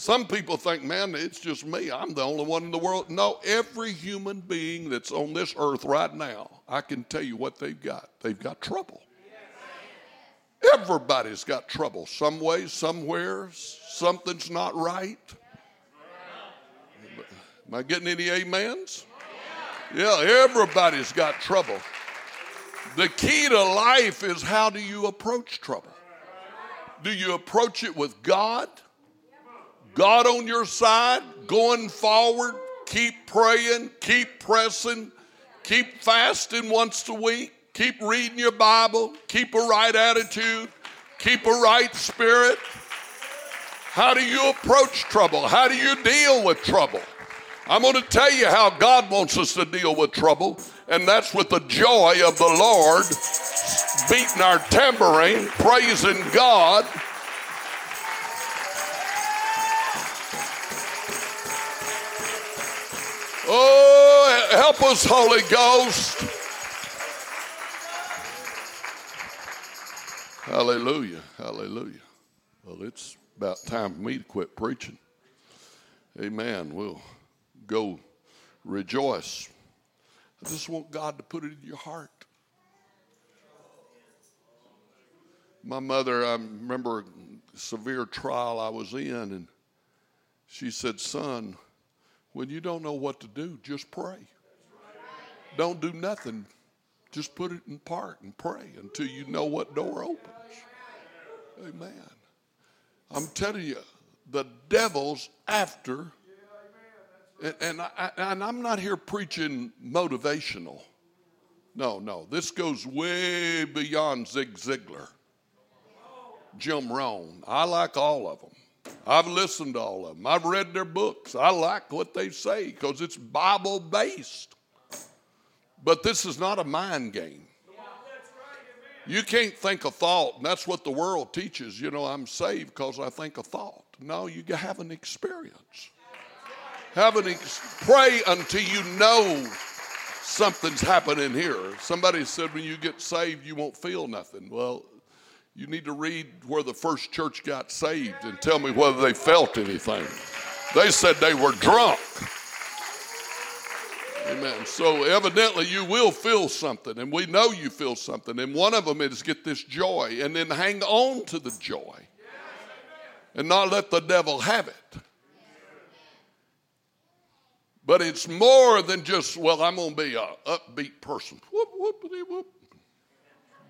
Some people think, man, it's just me. I'm the only one in the world. No, every human being that's on this earth right now, I can tell you what they've got. They've got trouble. Everybody's got trouble. Some way, somewhere, something's not right. Am I getting any amens? Yeah, everybody's got trouble. The key to life is how do you approach trouble? Do you approach it with God? God on your side, going forward, keep praying, keep pressing, keep fasting once a week, keep reading your Bible, keep a right attitude, keep a right spirit. How do you approach trouble? How do you deal with trouble? I'm going to tell you how God wants us to deal with trouble, and that's with the joy of the Lord, beating our tambourine, praising God. Oh, help us, Holy Ghost. Hallelujah. Hallelujah. Well, it's about time for me to quit preaching. Amen. We'll go rejoice. I just want God to put it in your heart. My mother, I remember a severe trial I was in, and she said, Son, when you don't know what to do, just pray. Don't do nothing. Just put it in park and pray until you know what door opens. Amen. I'm telling you, the devil's after, and, and, I, and I'm not here preaching motivational. No, no. This goes way beyond Zig Ziglar, Jim Rohn. I like all of them. I've listened to all of them. I've read their books. I like what they say because it's Bible based. But this is not a mind game. You can't think a thought, and that's what the world teaches. You know, I'm saved because I think a thought. No, you have an experience. Have an ex- pray until you know something's happening here. Somebody said when you get saved, you won't feel nothing. Well, you need to read where the first church got saved and tell me whether they felt anything. They said they were drunk. Amen. So evidently you will feel something, and we know you feel something. And one of them is get this joy and then hang on to the joy and not let the devil have it. But it's more than just, well, I'm going to be an upbeat person. Whoop, whoopity, whoop.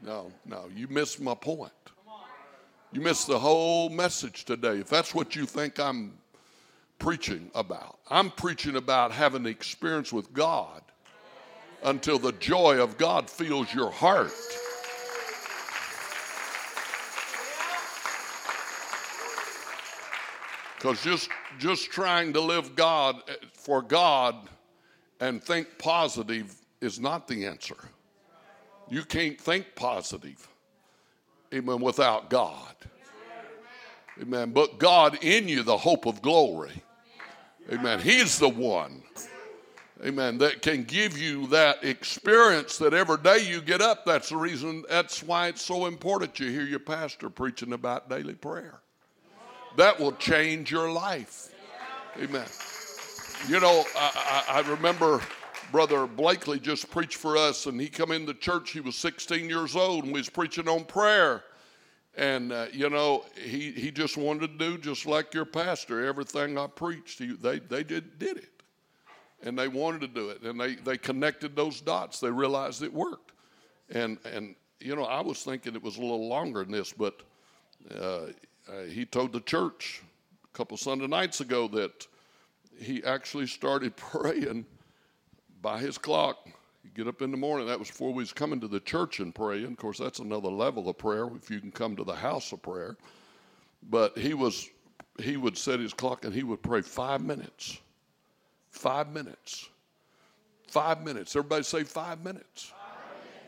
No, no, you missed my point. You missed the whole message today. If that's what you think I'm preaching about, I'm preaching about having the experience with God until the joy of God fills your heart. Because just, just trying to live God eh, for God and think positive is not the answer. You can't think positive. Amen. Without God. Amen. But God in you, the hope of glory. Amen. He's the one. Amen. That can give you that experience that every day you get up. That's the reason, that's why it's so important you hear your pastor preaching about daily prayer. That will change your life. Amen. You know, I, I, I remember Brother Blakely just preached for us, and he come in the church. He was 16 years old, and we was preaching on prayer. And uh, you know, he he just wanted to do just like your pastor. Everything I preached, he, they they did did it, and they wanted to do it, and they they connected those dots. They realized it worked, and and you know, I was thinking it was a little longer than this, but uh, uh, he told the church a couple Sunday nights ago that he actually started praying by his clock. You get up in the morning. That was before we was coming to the church and praying. Of course, that's another level of prayer if you can come to the house of prayer. But he was he would set his clock and he would pray five minutes. Five minutes. Five minutes. Everybody say five minutes. Five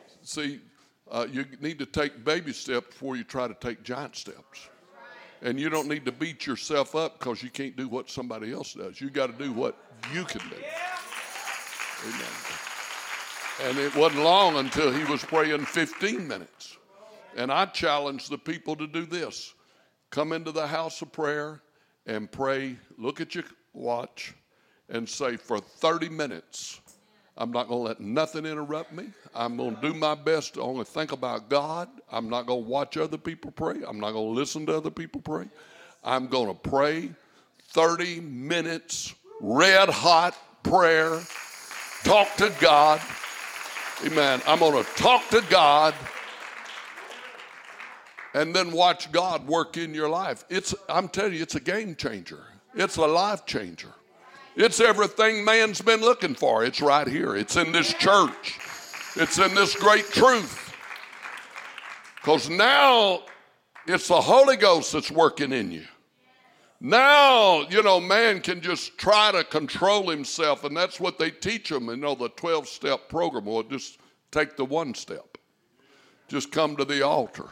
minutes. See, uh, you need to take baby steps before you try to take giant steps. And you don't need to beat yourself up because you can't do what somebody else does. You got to do what you can do. Amen. And it wasn't long until he was praying 15 minutes. And I challenge the people to do this come into the house of prayer and pray, look at your watch, and say, for 30 minutes, I'm not going to let nothing interrupt me. I'm going to do my best to only think about God. I'm not going to watch other people pray. I'm not going to listen to other people pray. I'm going to pray 30 minutes, red hot prayer, talk to God. Amen. I'm going to talk to God and then watch God work in your life. It's I'm telling you it's a game changer. It's a life changer. It's everything man's been looking for. It's right here. It's in this church. It's in this great truth. Cuz now it's the Holy Ghost that's working in you. Now, you know, man can just try to control himself, and that's what they teach them. You know, the 12 step program. Well, just take the one step. Just come to the altar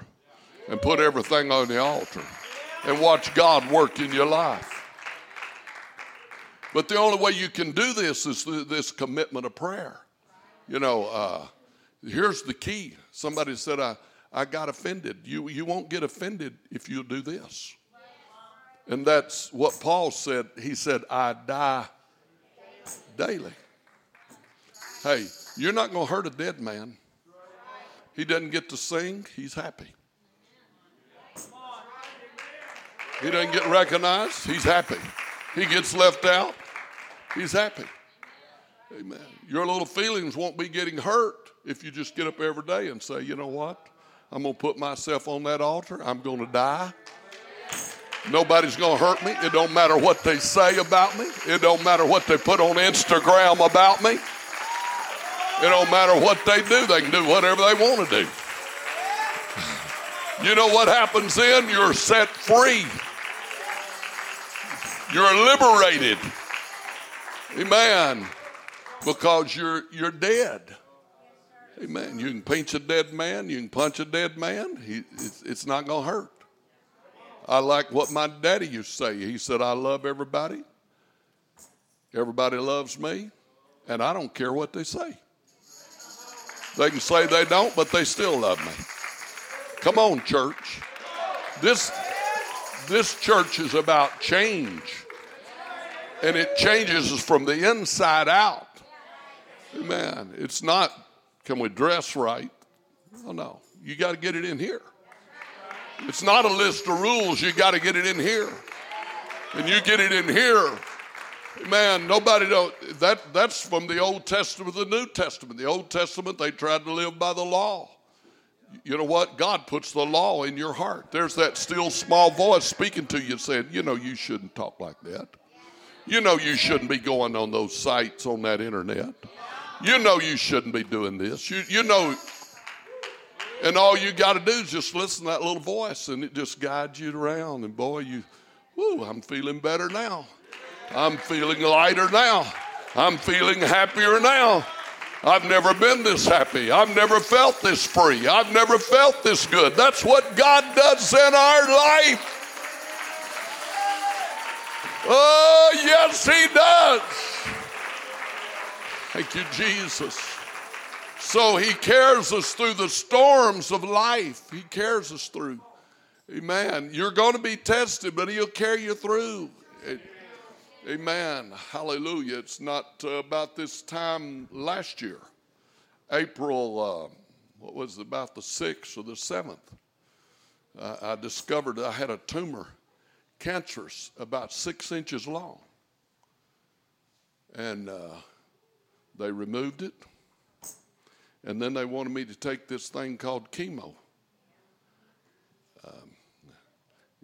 and put everything on the altar and watch God work in your life. But the only way you can do this is through this commitment of prayer. You know, uh, here's the key. Somebody said, I, I got offended. You, you won't get offended if you do this. And that's what Paul said. He said, I die daily. Hey, you're not going to hurt a dead man. He doesn't get to sing, he's happy. He doesn't get recognized, he's happy. He gets left out, he's happy. Amen. Your little feelings won't be getting hurt if you just get up every day and say, you know what? I'm going to put myself on that altar. I'm going to die. Nobody's going to hurt me. It don't matter what they say about me. It don't matter what they put on Instagram about me. It don't matter what they do. They can do whatever they want to do. You know what happens then? You're set free. You're liberated. Amen. Because you're you're dead. Amen. You can pinch a dead man. You can punch a dead man. He, it's, it's not going to hurt. I like what my daddy used to say. He said, I love everybody. Everybody loves me, and I don't care what they say. They can say they don't, but they still love me. Come on, church. This, this church is about change, and it changes us from the inside out. Amen. It's not, can we dress right? Oh, no. You got to get it in here. It's not a list of rules. You got to get it in here. And you get it in here. Man, nobody don't that that's from the Old Testament the New Testament. The Old Testament they tried to live by the law. You know what? God puts the law in your heart. There's that still small voice speaking to you saying, you know, you shouldn't talk like that. You know you shouldn't be going on those sites on that internet. You know you shouldn't be doing this. You, you know and all you got to do is just listen to that little voice, and it just guides you around. And boy, you, whoo, I'm feeling better now. I'm feeling lighter now. I'm feeling happier now. I've never been this happy. I've never felt this free. I've never felt this good. That's what God does in our life. Oh, yes, He does. Thank you, Jesus. So He carries us through the storms of life. He carries us through. Amen. You're going to be tested, but He'll carry you through. Amen. Hallelujah. It's not uh, about this time last year, April, uh, what was it, about the 6th or the 7th. Uh, I discovered I had a tumor, cancerous, about six inches long. And uh, they removed it. And then they wanted me to take this thing called chemo. Um,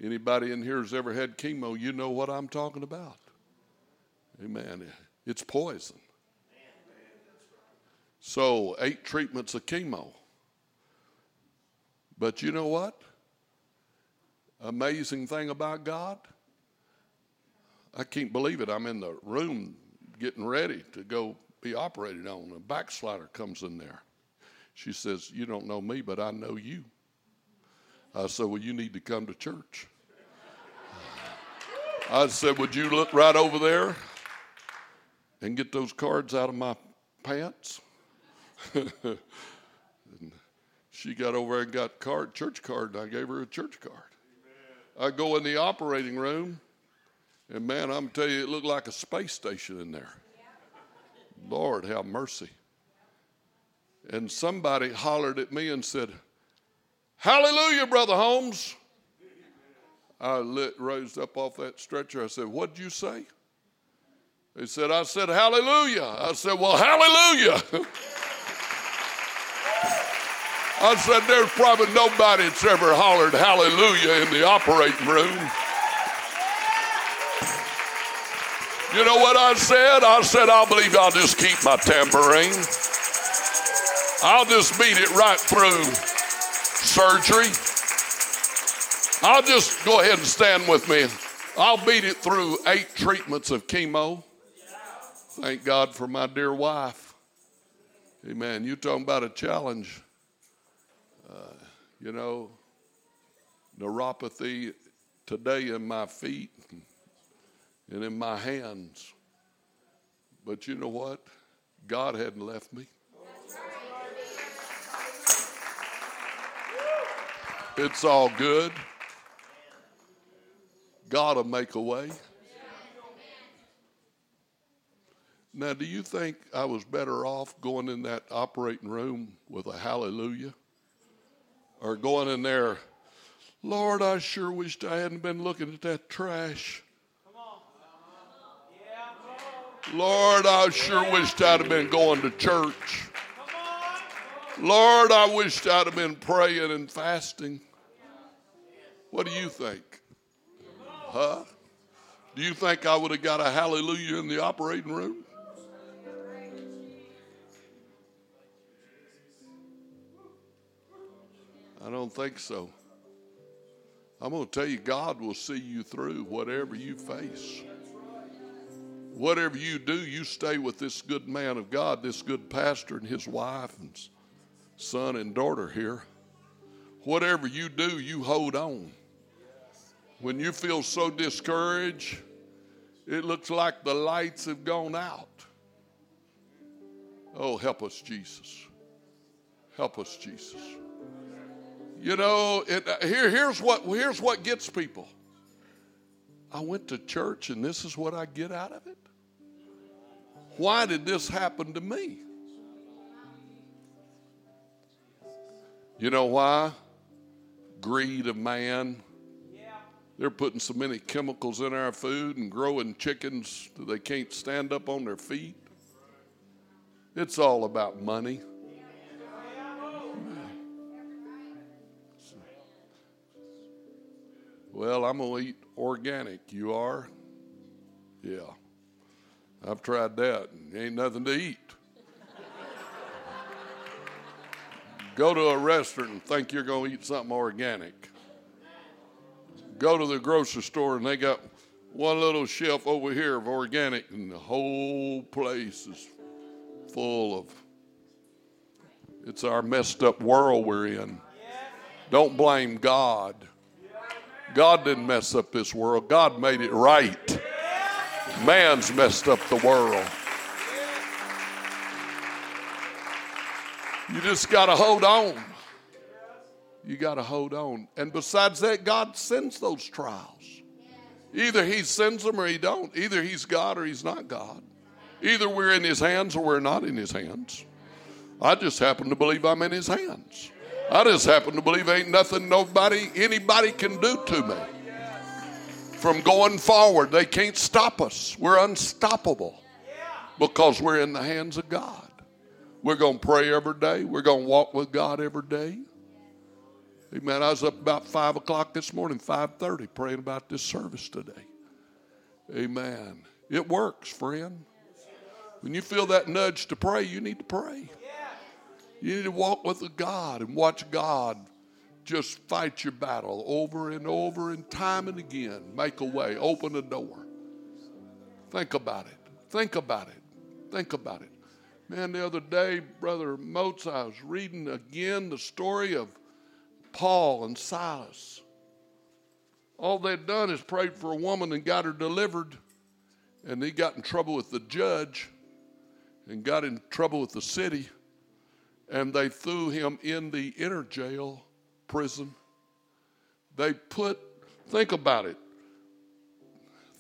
anybody in here has ever had chemo, you know what I'm talking about. Amen. It's poison. So, eight treatments of chemo. But you know what? Amazing thing about God? I can't believe it. I'm in the room getting ready to go be operated on. A backslider comes in there. She says, You don't know me, but I know you. I said, Well, you need to come to church. I said, Would you look right over there? and get those cards out of my pants. she got over and got card, church card, and I gave her a church card. I go in the operating room, and man, I'm telling you, it looked like a space station in there. Lord, have mercy. And somebody hollered at me and said, Hallelujah, Brother Holmes. I lit, raised up off that stretcher. I said, What'd you say? He said, I said, hallelujah. I said, well, hallelujah. I said, there's probably nobody that's ever hollered hallelujah in the operating room. You know what I said? I said, I believe I'll just keep my tambourine. I'll just beat it right through surgery. I'll just go ahead and stand with me. I'll beat it through eight treatments of chemo. Thank God for my dear wife. Amen. You talking about a challenge? Uh, you know, neuropathy today in my feet and in my hands. But you know what? God hadn't left me. It's all good. God will make a way. Now, do you think I was better off going in that operating room with a hallelujah? Or going in there, Lord, I sure wished I hadn't been looking at that trash. Lord, I sure wished I'd have been going to church. Lord, I wished I'd have been praying and fasting. What do you think? Huh? Do you think I would have got a hallelujah in the operating room? I don't think so. I'm going to tell you, God will see you through whatever you face. Whatever you do, you stay with this good man of God, this good pastor and his wife and son and daughter here. Whatever you do, you hold on. When you feel so discouraged, it looks like the lights have gone out. Oh, help us, Jesus. Help us, Jesus. You know, it, uh, here, here's, what, here's what gets people. I went to church and this is what I get out of it. Why did this happen to me? You know why? Greed of man. They're putting so many chemicals in our food and growing chickens that they can't stand up on their feet. It's all about money. Well, I'm going to eat organic. You are? Yeah. I've tried that. Ain't nothing to eat. Go to a restaurant and think you're going to eat something organic. Go to the grocery store and they got one little shelf over here of organic, and the whole place is full of It's our messed up world we're in. Don't blame God. God didn't mess up this world, God made it right. Man's messed up the world. You just got to hold on. You got to hold on. And besides that, God sends those trials. Either He sends them or He don't. Either He's God or He's not God. Either we're in His hands or we're not in His hands. I just happen to believe I'm in His hands. I just happen to believe ain't nothing nobody, anybody can do to me. From going forward, they can't stop us. We're unstoppable because we're in the hands of God. We're going to pray every day. We're going to walk with God every day. Amen. I was up about five o'clock this morning, five thirty, praying about this service today. Amen. It works, friend. When you feel that nudge to pray, you need to pray. You need to walk with God and watch God just fight your battle over and over and time and again. Make a way, open a door. Think about it. Think about it. Think about it. Man, the other day, Brother Moats, I was reading again the story of Paul and Silas. All they'd done is prayed for a woman and got her delivered, and he got in trouble with the judge and got in trouble with the city, and they threw him in the inner jail prison. They put, think about it,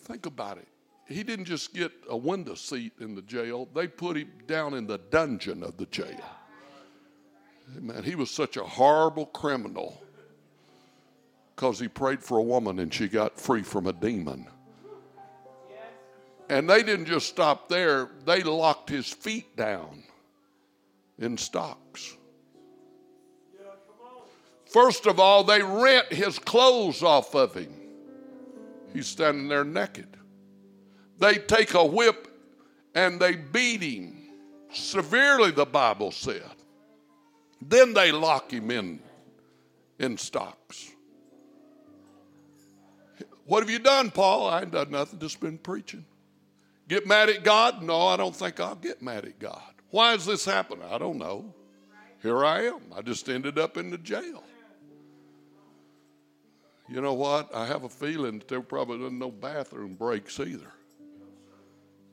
think about it he didn't just get a window seat in the jail, they put him down in the dungeon of the jail. Man, he was such a horrible criminal because he prayed for a woman and she got free from a demon. And they didn't just stop there, they locked his feet down in stocks. First of all, they rent his clothes off of him. He's standing there naked they take a whip and they beat him severely, the Bible said. Then they lock him in, in stocks. What have you done, Paul? I ain't done nothing, just been preaching. Get mad at God? No, I don't think I'll get mad at God. Why is this happening? I don't know. Here I am. I just ended up in the jail. You know what? I have a feeling that there probably wasn't no bathroom breaks either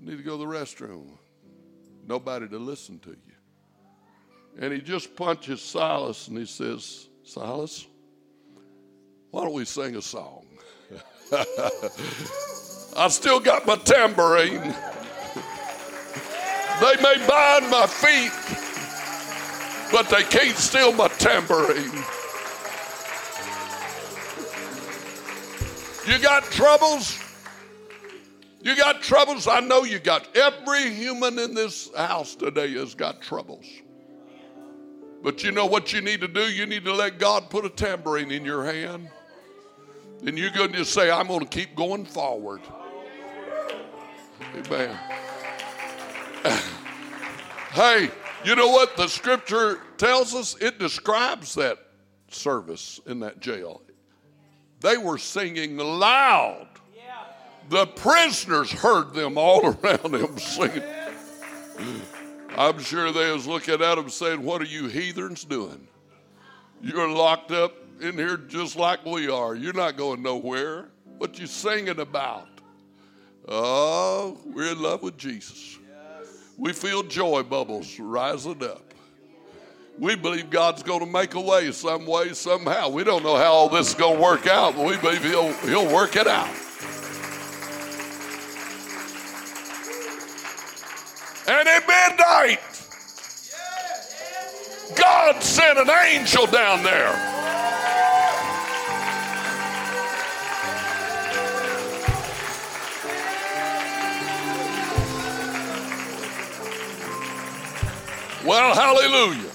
need to go to the restroom. Nobody to listen to you. And he just punches Silas and he says, Silas, why don't we sing a song? I still got my tambourine. They may bind my feet, but they can't steal my tambourine. You got troubles? You got troubles? I know you got. Every human in this house today has got troubles. But you know what you need to do? You need to let God put a tambourine in your hand. And you're going to say, I'm going to keep going forward. Amen. hey, you know what the scripture tells us? It describes that service in that jail. They were singing loud the prisoners heard them all around them singing. I'm sure they was looking at them saying, What are you heathens doing? You're locked up in here just like we are. You're not going nowhere. What you singing about? Oh, we're in love with Jesus. We feel joy bubbles rising up. We believe God's going to make a way some way, somehow. We don't know how all this is going to work out, but we believe He'll, he'll work it out. And at midnight, God sent an angel down there. Well, hallelujah.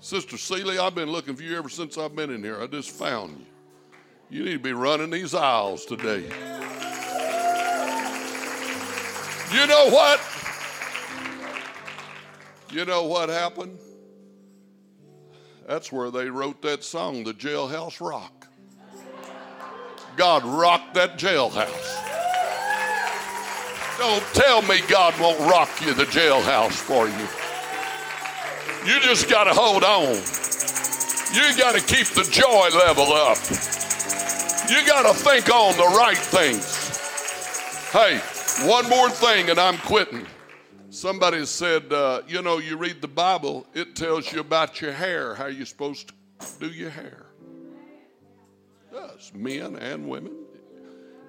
Sister Seeley, I've been looking for you ever since I've been in here. I just found you. You need to be running these aisles today. You know what? You know what happened? That's where they wrote that song, The Jailhouse Rock. God rocked that jailhouse. Don't tell me God won't rock you the jailhouse for you. You just got to hold on. You got to keep the joy level up. You got to think on the right things. Hey, one more thing and I'm quitting. Somebody said, uh, you know, you read the Bible, it tells you about your hair, how you're supposed to do your hair. Does, men and women.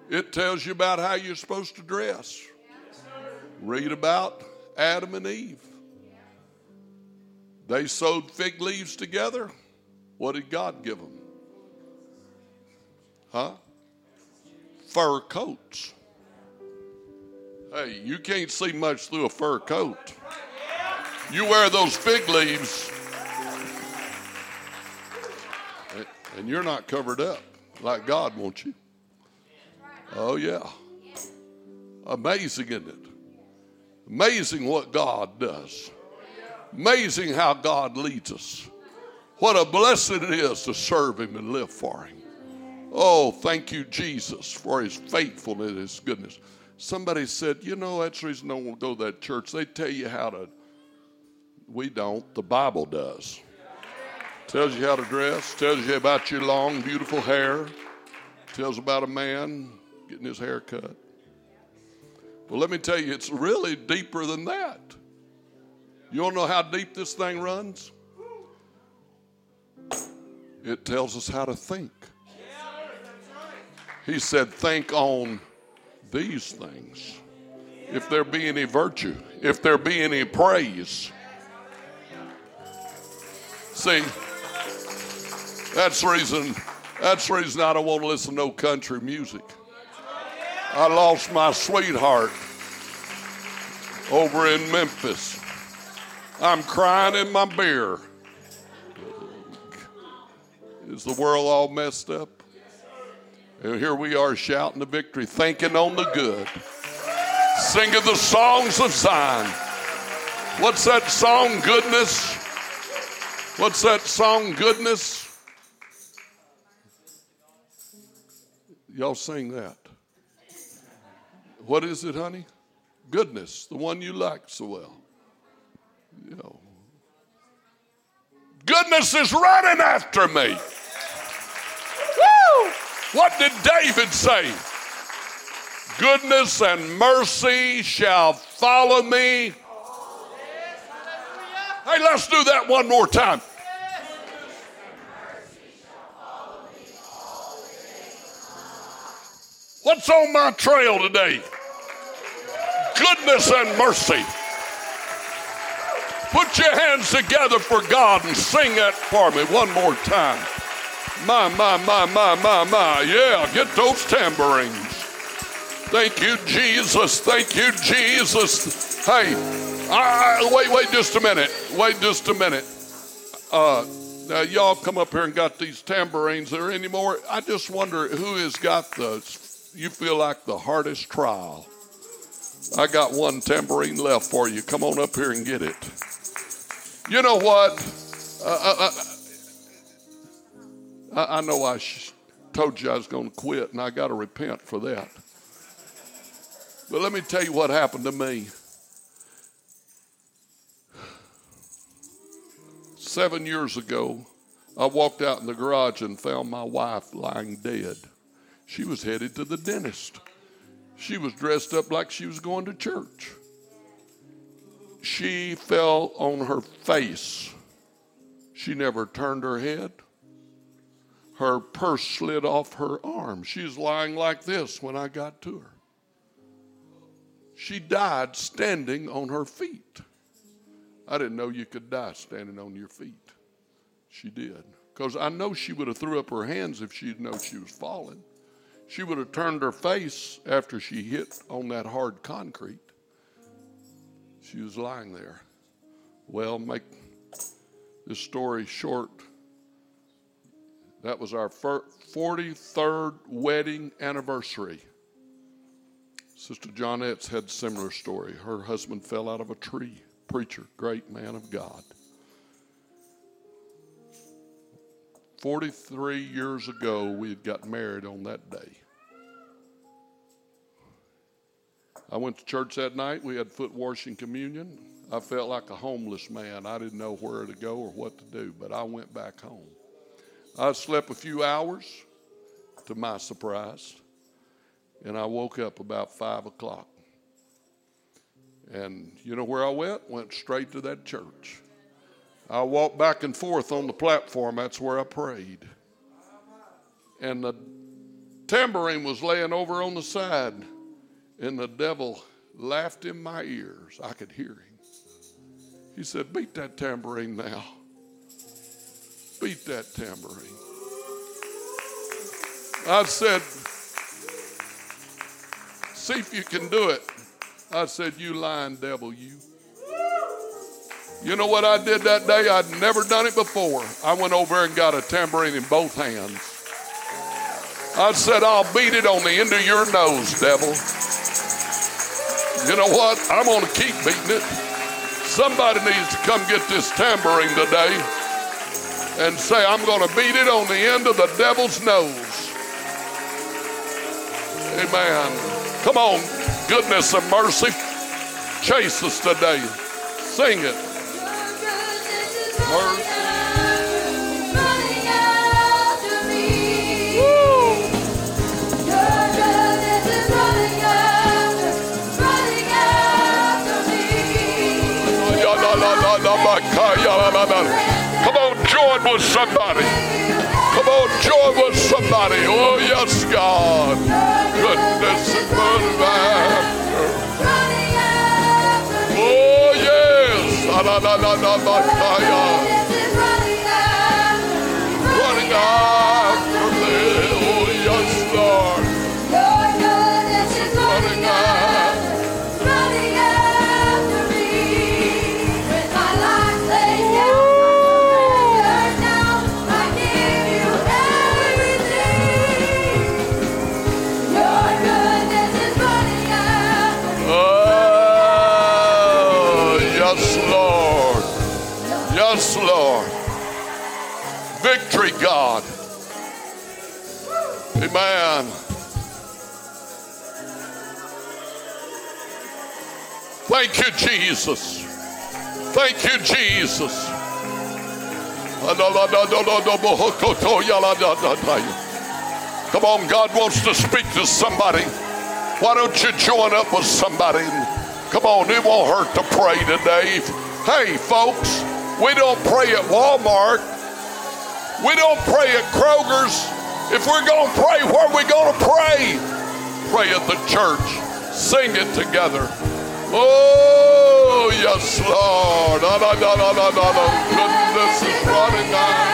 It tells you about how you're supposed to dress. Read about Adam and Eve. They sewed fig leaves together. What did God give them? Huh? Fur coats. Hey, you can't see much through a fur coat. You wear those fig leaves, and you're not covered up like God wants you. Oh, yeah. Amazing, isn't it? Amazing what God does. Amazing how God leads us. What a blessing it is to serve Him and live for Him. Oh, thank you, Jesus, for His faithfulness and His goodness. Somebody said, you know, that's the reason I don't go to that church. They tell you how to. We don't. The Bible does. Tells you how to dress. Tells you about your long, beautiful hair. Tells about a man getting his hair cut. Well, let me tell you, it's really deeper than that. You want to know how deep this thing runs? It tells us how to think. He said, think on these things. If there be any virtue, if there be any praise. See, that's reason, that's reason I don't want to listen to no country music. I lost my sweetheart over in Memphis. I'm crying in my beer. Is the world all messed up? Here we are shouting the victory, thinking on the good, singing the songs of Zion. What's that song, goodness? What's that song, goodness? Y'all sing that. What is it, honey? Goodness, the one you like so well. You know. Goodness is running after me. What did David say? Goodness and mercy shall follow me. Hey, let's do that one more time. What's on my trail today? Goodness and mercy. Put your hands together for God and sing that for me one more time. My, my, my, my, my, my. Yeah, get those tambourines. Thank you, Jesus. Thank you, Jesus. Hey, uh, wait, wait just a minute. Wait just a minute. Uh, now, y'all come up here and got these tambourines there anymore. I just wonder who has got the, you feel like the hardest trial. I got one tambourine left for you. Come on up here and get it. You know what? Uh, uh, uh I, I know I sh- told you I was going to quit, and I got to repent for that. But let me tell you what happened to me. Seven years ago, I walked out in the garage and found my wife lying dead. She was headed to the dentist. She was dressed up like she was going to church. She fell on her face. She never turned her head her purse slid off her arm. She's lying like this when I got to her. She died standing on her feet. I didn't know you could die standing on your feet. She did. Because I know she would have threw up her hands if she'd known she was falling. She would have turned her face after she hit on that hard concrete. She was lying there. Well, make this story short. That was our 43rd wedding anniversary. Sister Johnette's had a similar story. Her husband fell out of a tree. Preacher, great man of God. 43 years ago, we had got married on that day. I went to church that night. We had foot washing communion. I felt like a homeless man. I didn't know where to go or what to do, but I went back home. I slept a few hours, to my surprise, and I woke up about five o'clock. And you know where I went? Went straight to that church. I walked back and forth on the platform. That's where I prayed. And the tambourine was laying over on the side, and the devil laughed in my ears. I could hear him. He said, Beat that tambourine now. Beat that tambourine. I said, See if you can do it. I said, You lying devil, you. You know what I did that day? I'd never done it before. I went over and got a tambourine in both hands. I said, I'll beat it on the end of your nose, devil. You know what? I'm going to keep beating it. Somebody needs to come get this tambourine today and say, I'm going to beat it on the end of the devil's nose. Amen. Come on, goodness and mercy. Chase us today. Sing it. Mercy. Come on, join with somebody. Come on, join with somebody. Oh, yes, God. Goodness and after. Oh, yes. Ah, Running after Amen. Thank you, Jesus. Thank you, Jesus. Come on, God wants to speak to somebody. Why don't you join up with somebody? Come on, it won't hurt to pray today. Hey, folks, we don't pray at Walmart. We don't pray at Kroger's. If we're going to pray, where are we going to pray? Pray at the church. Sing it together. Oh, yes, Lord. Da, da, da, da, da, da, da. Goodness is running out.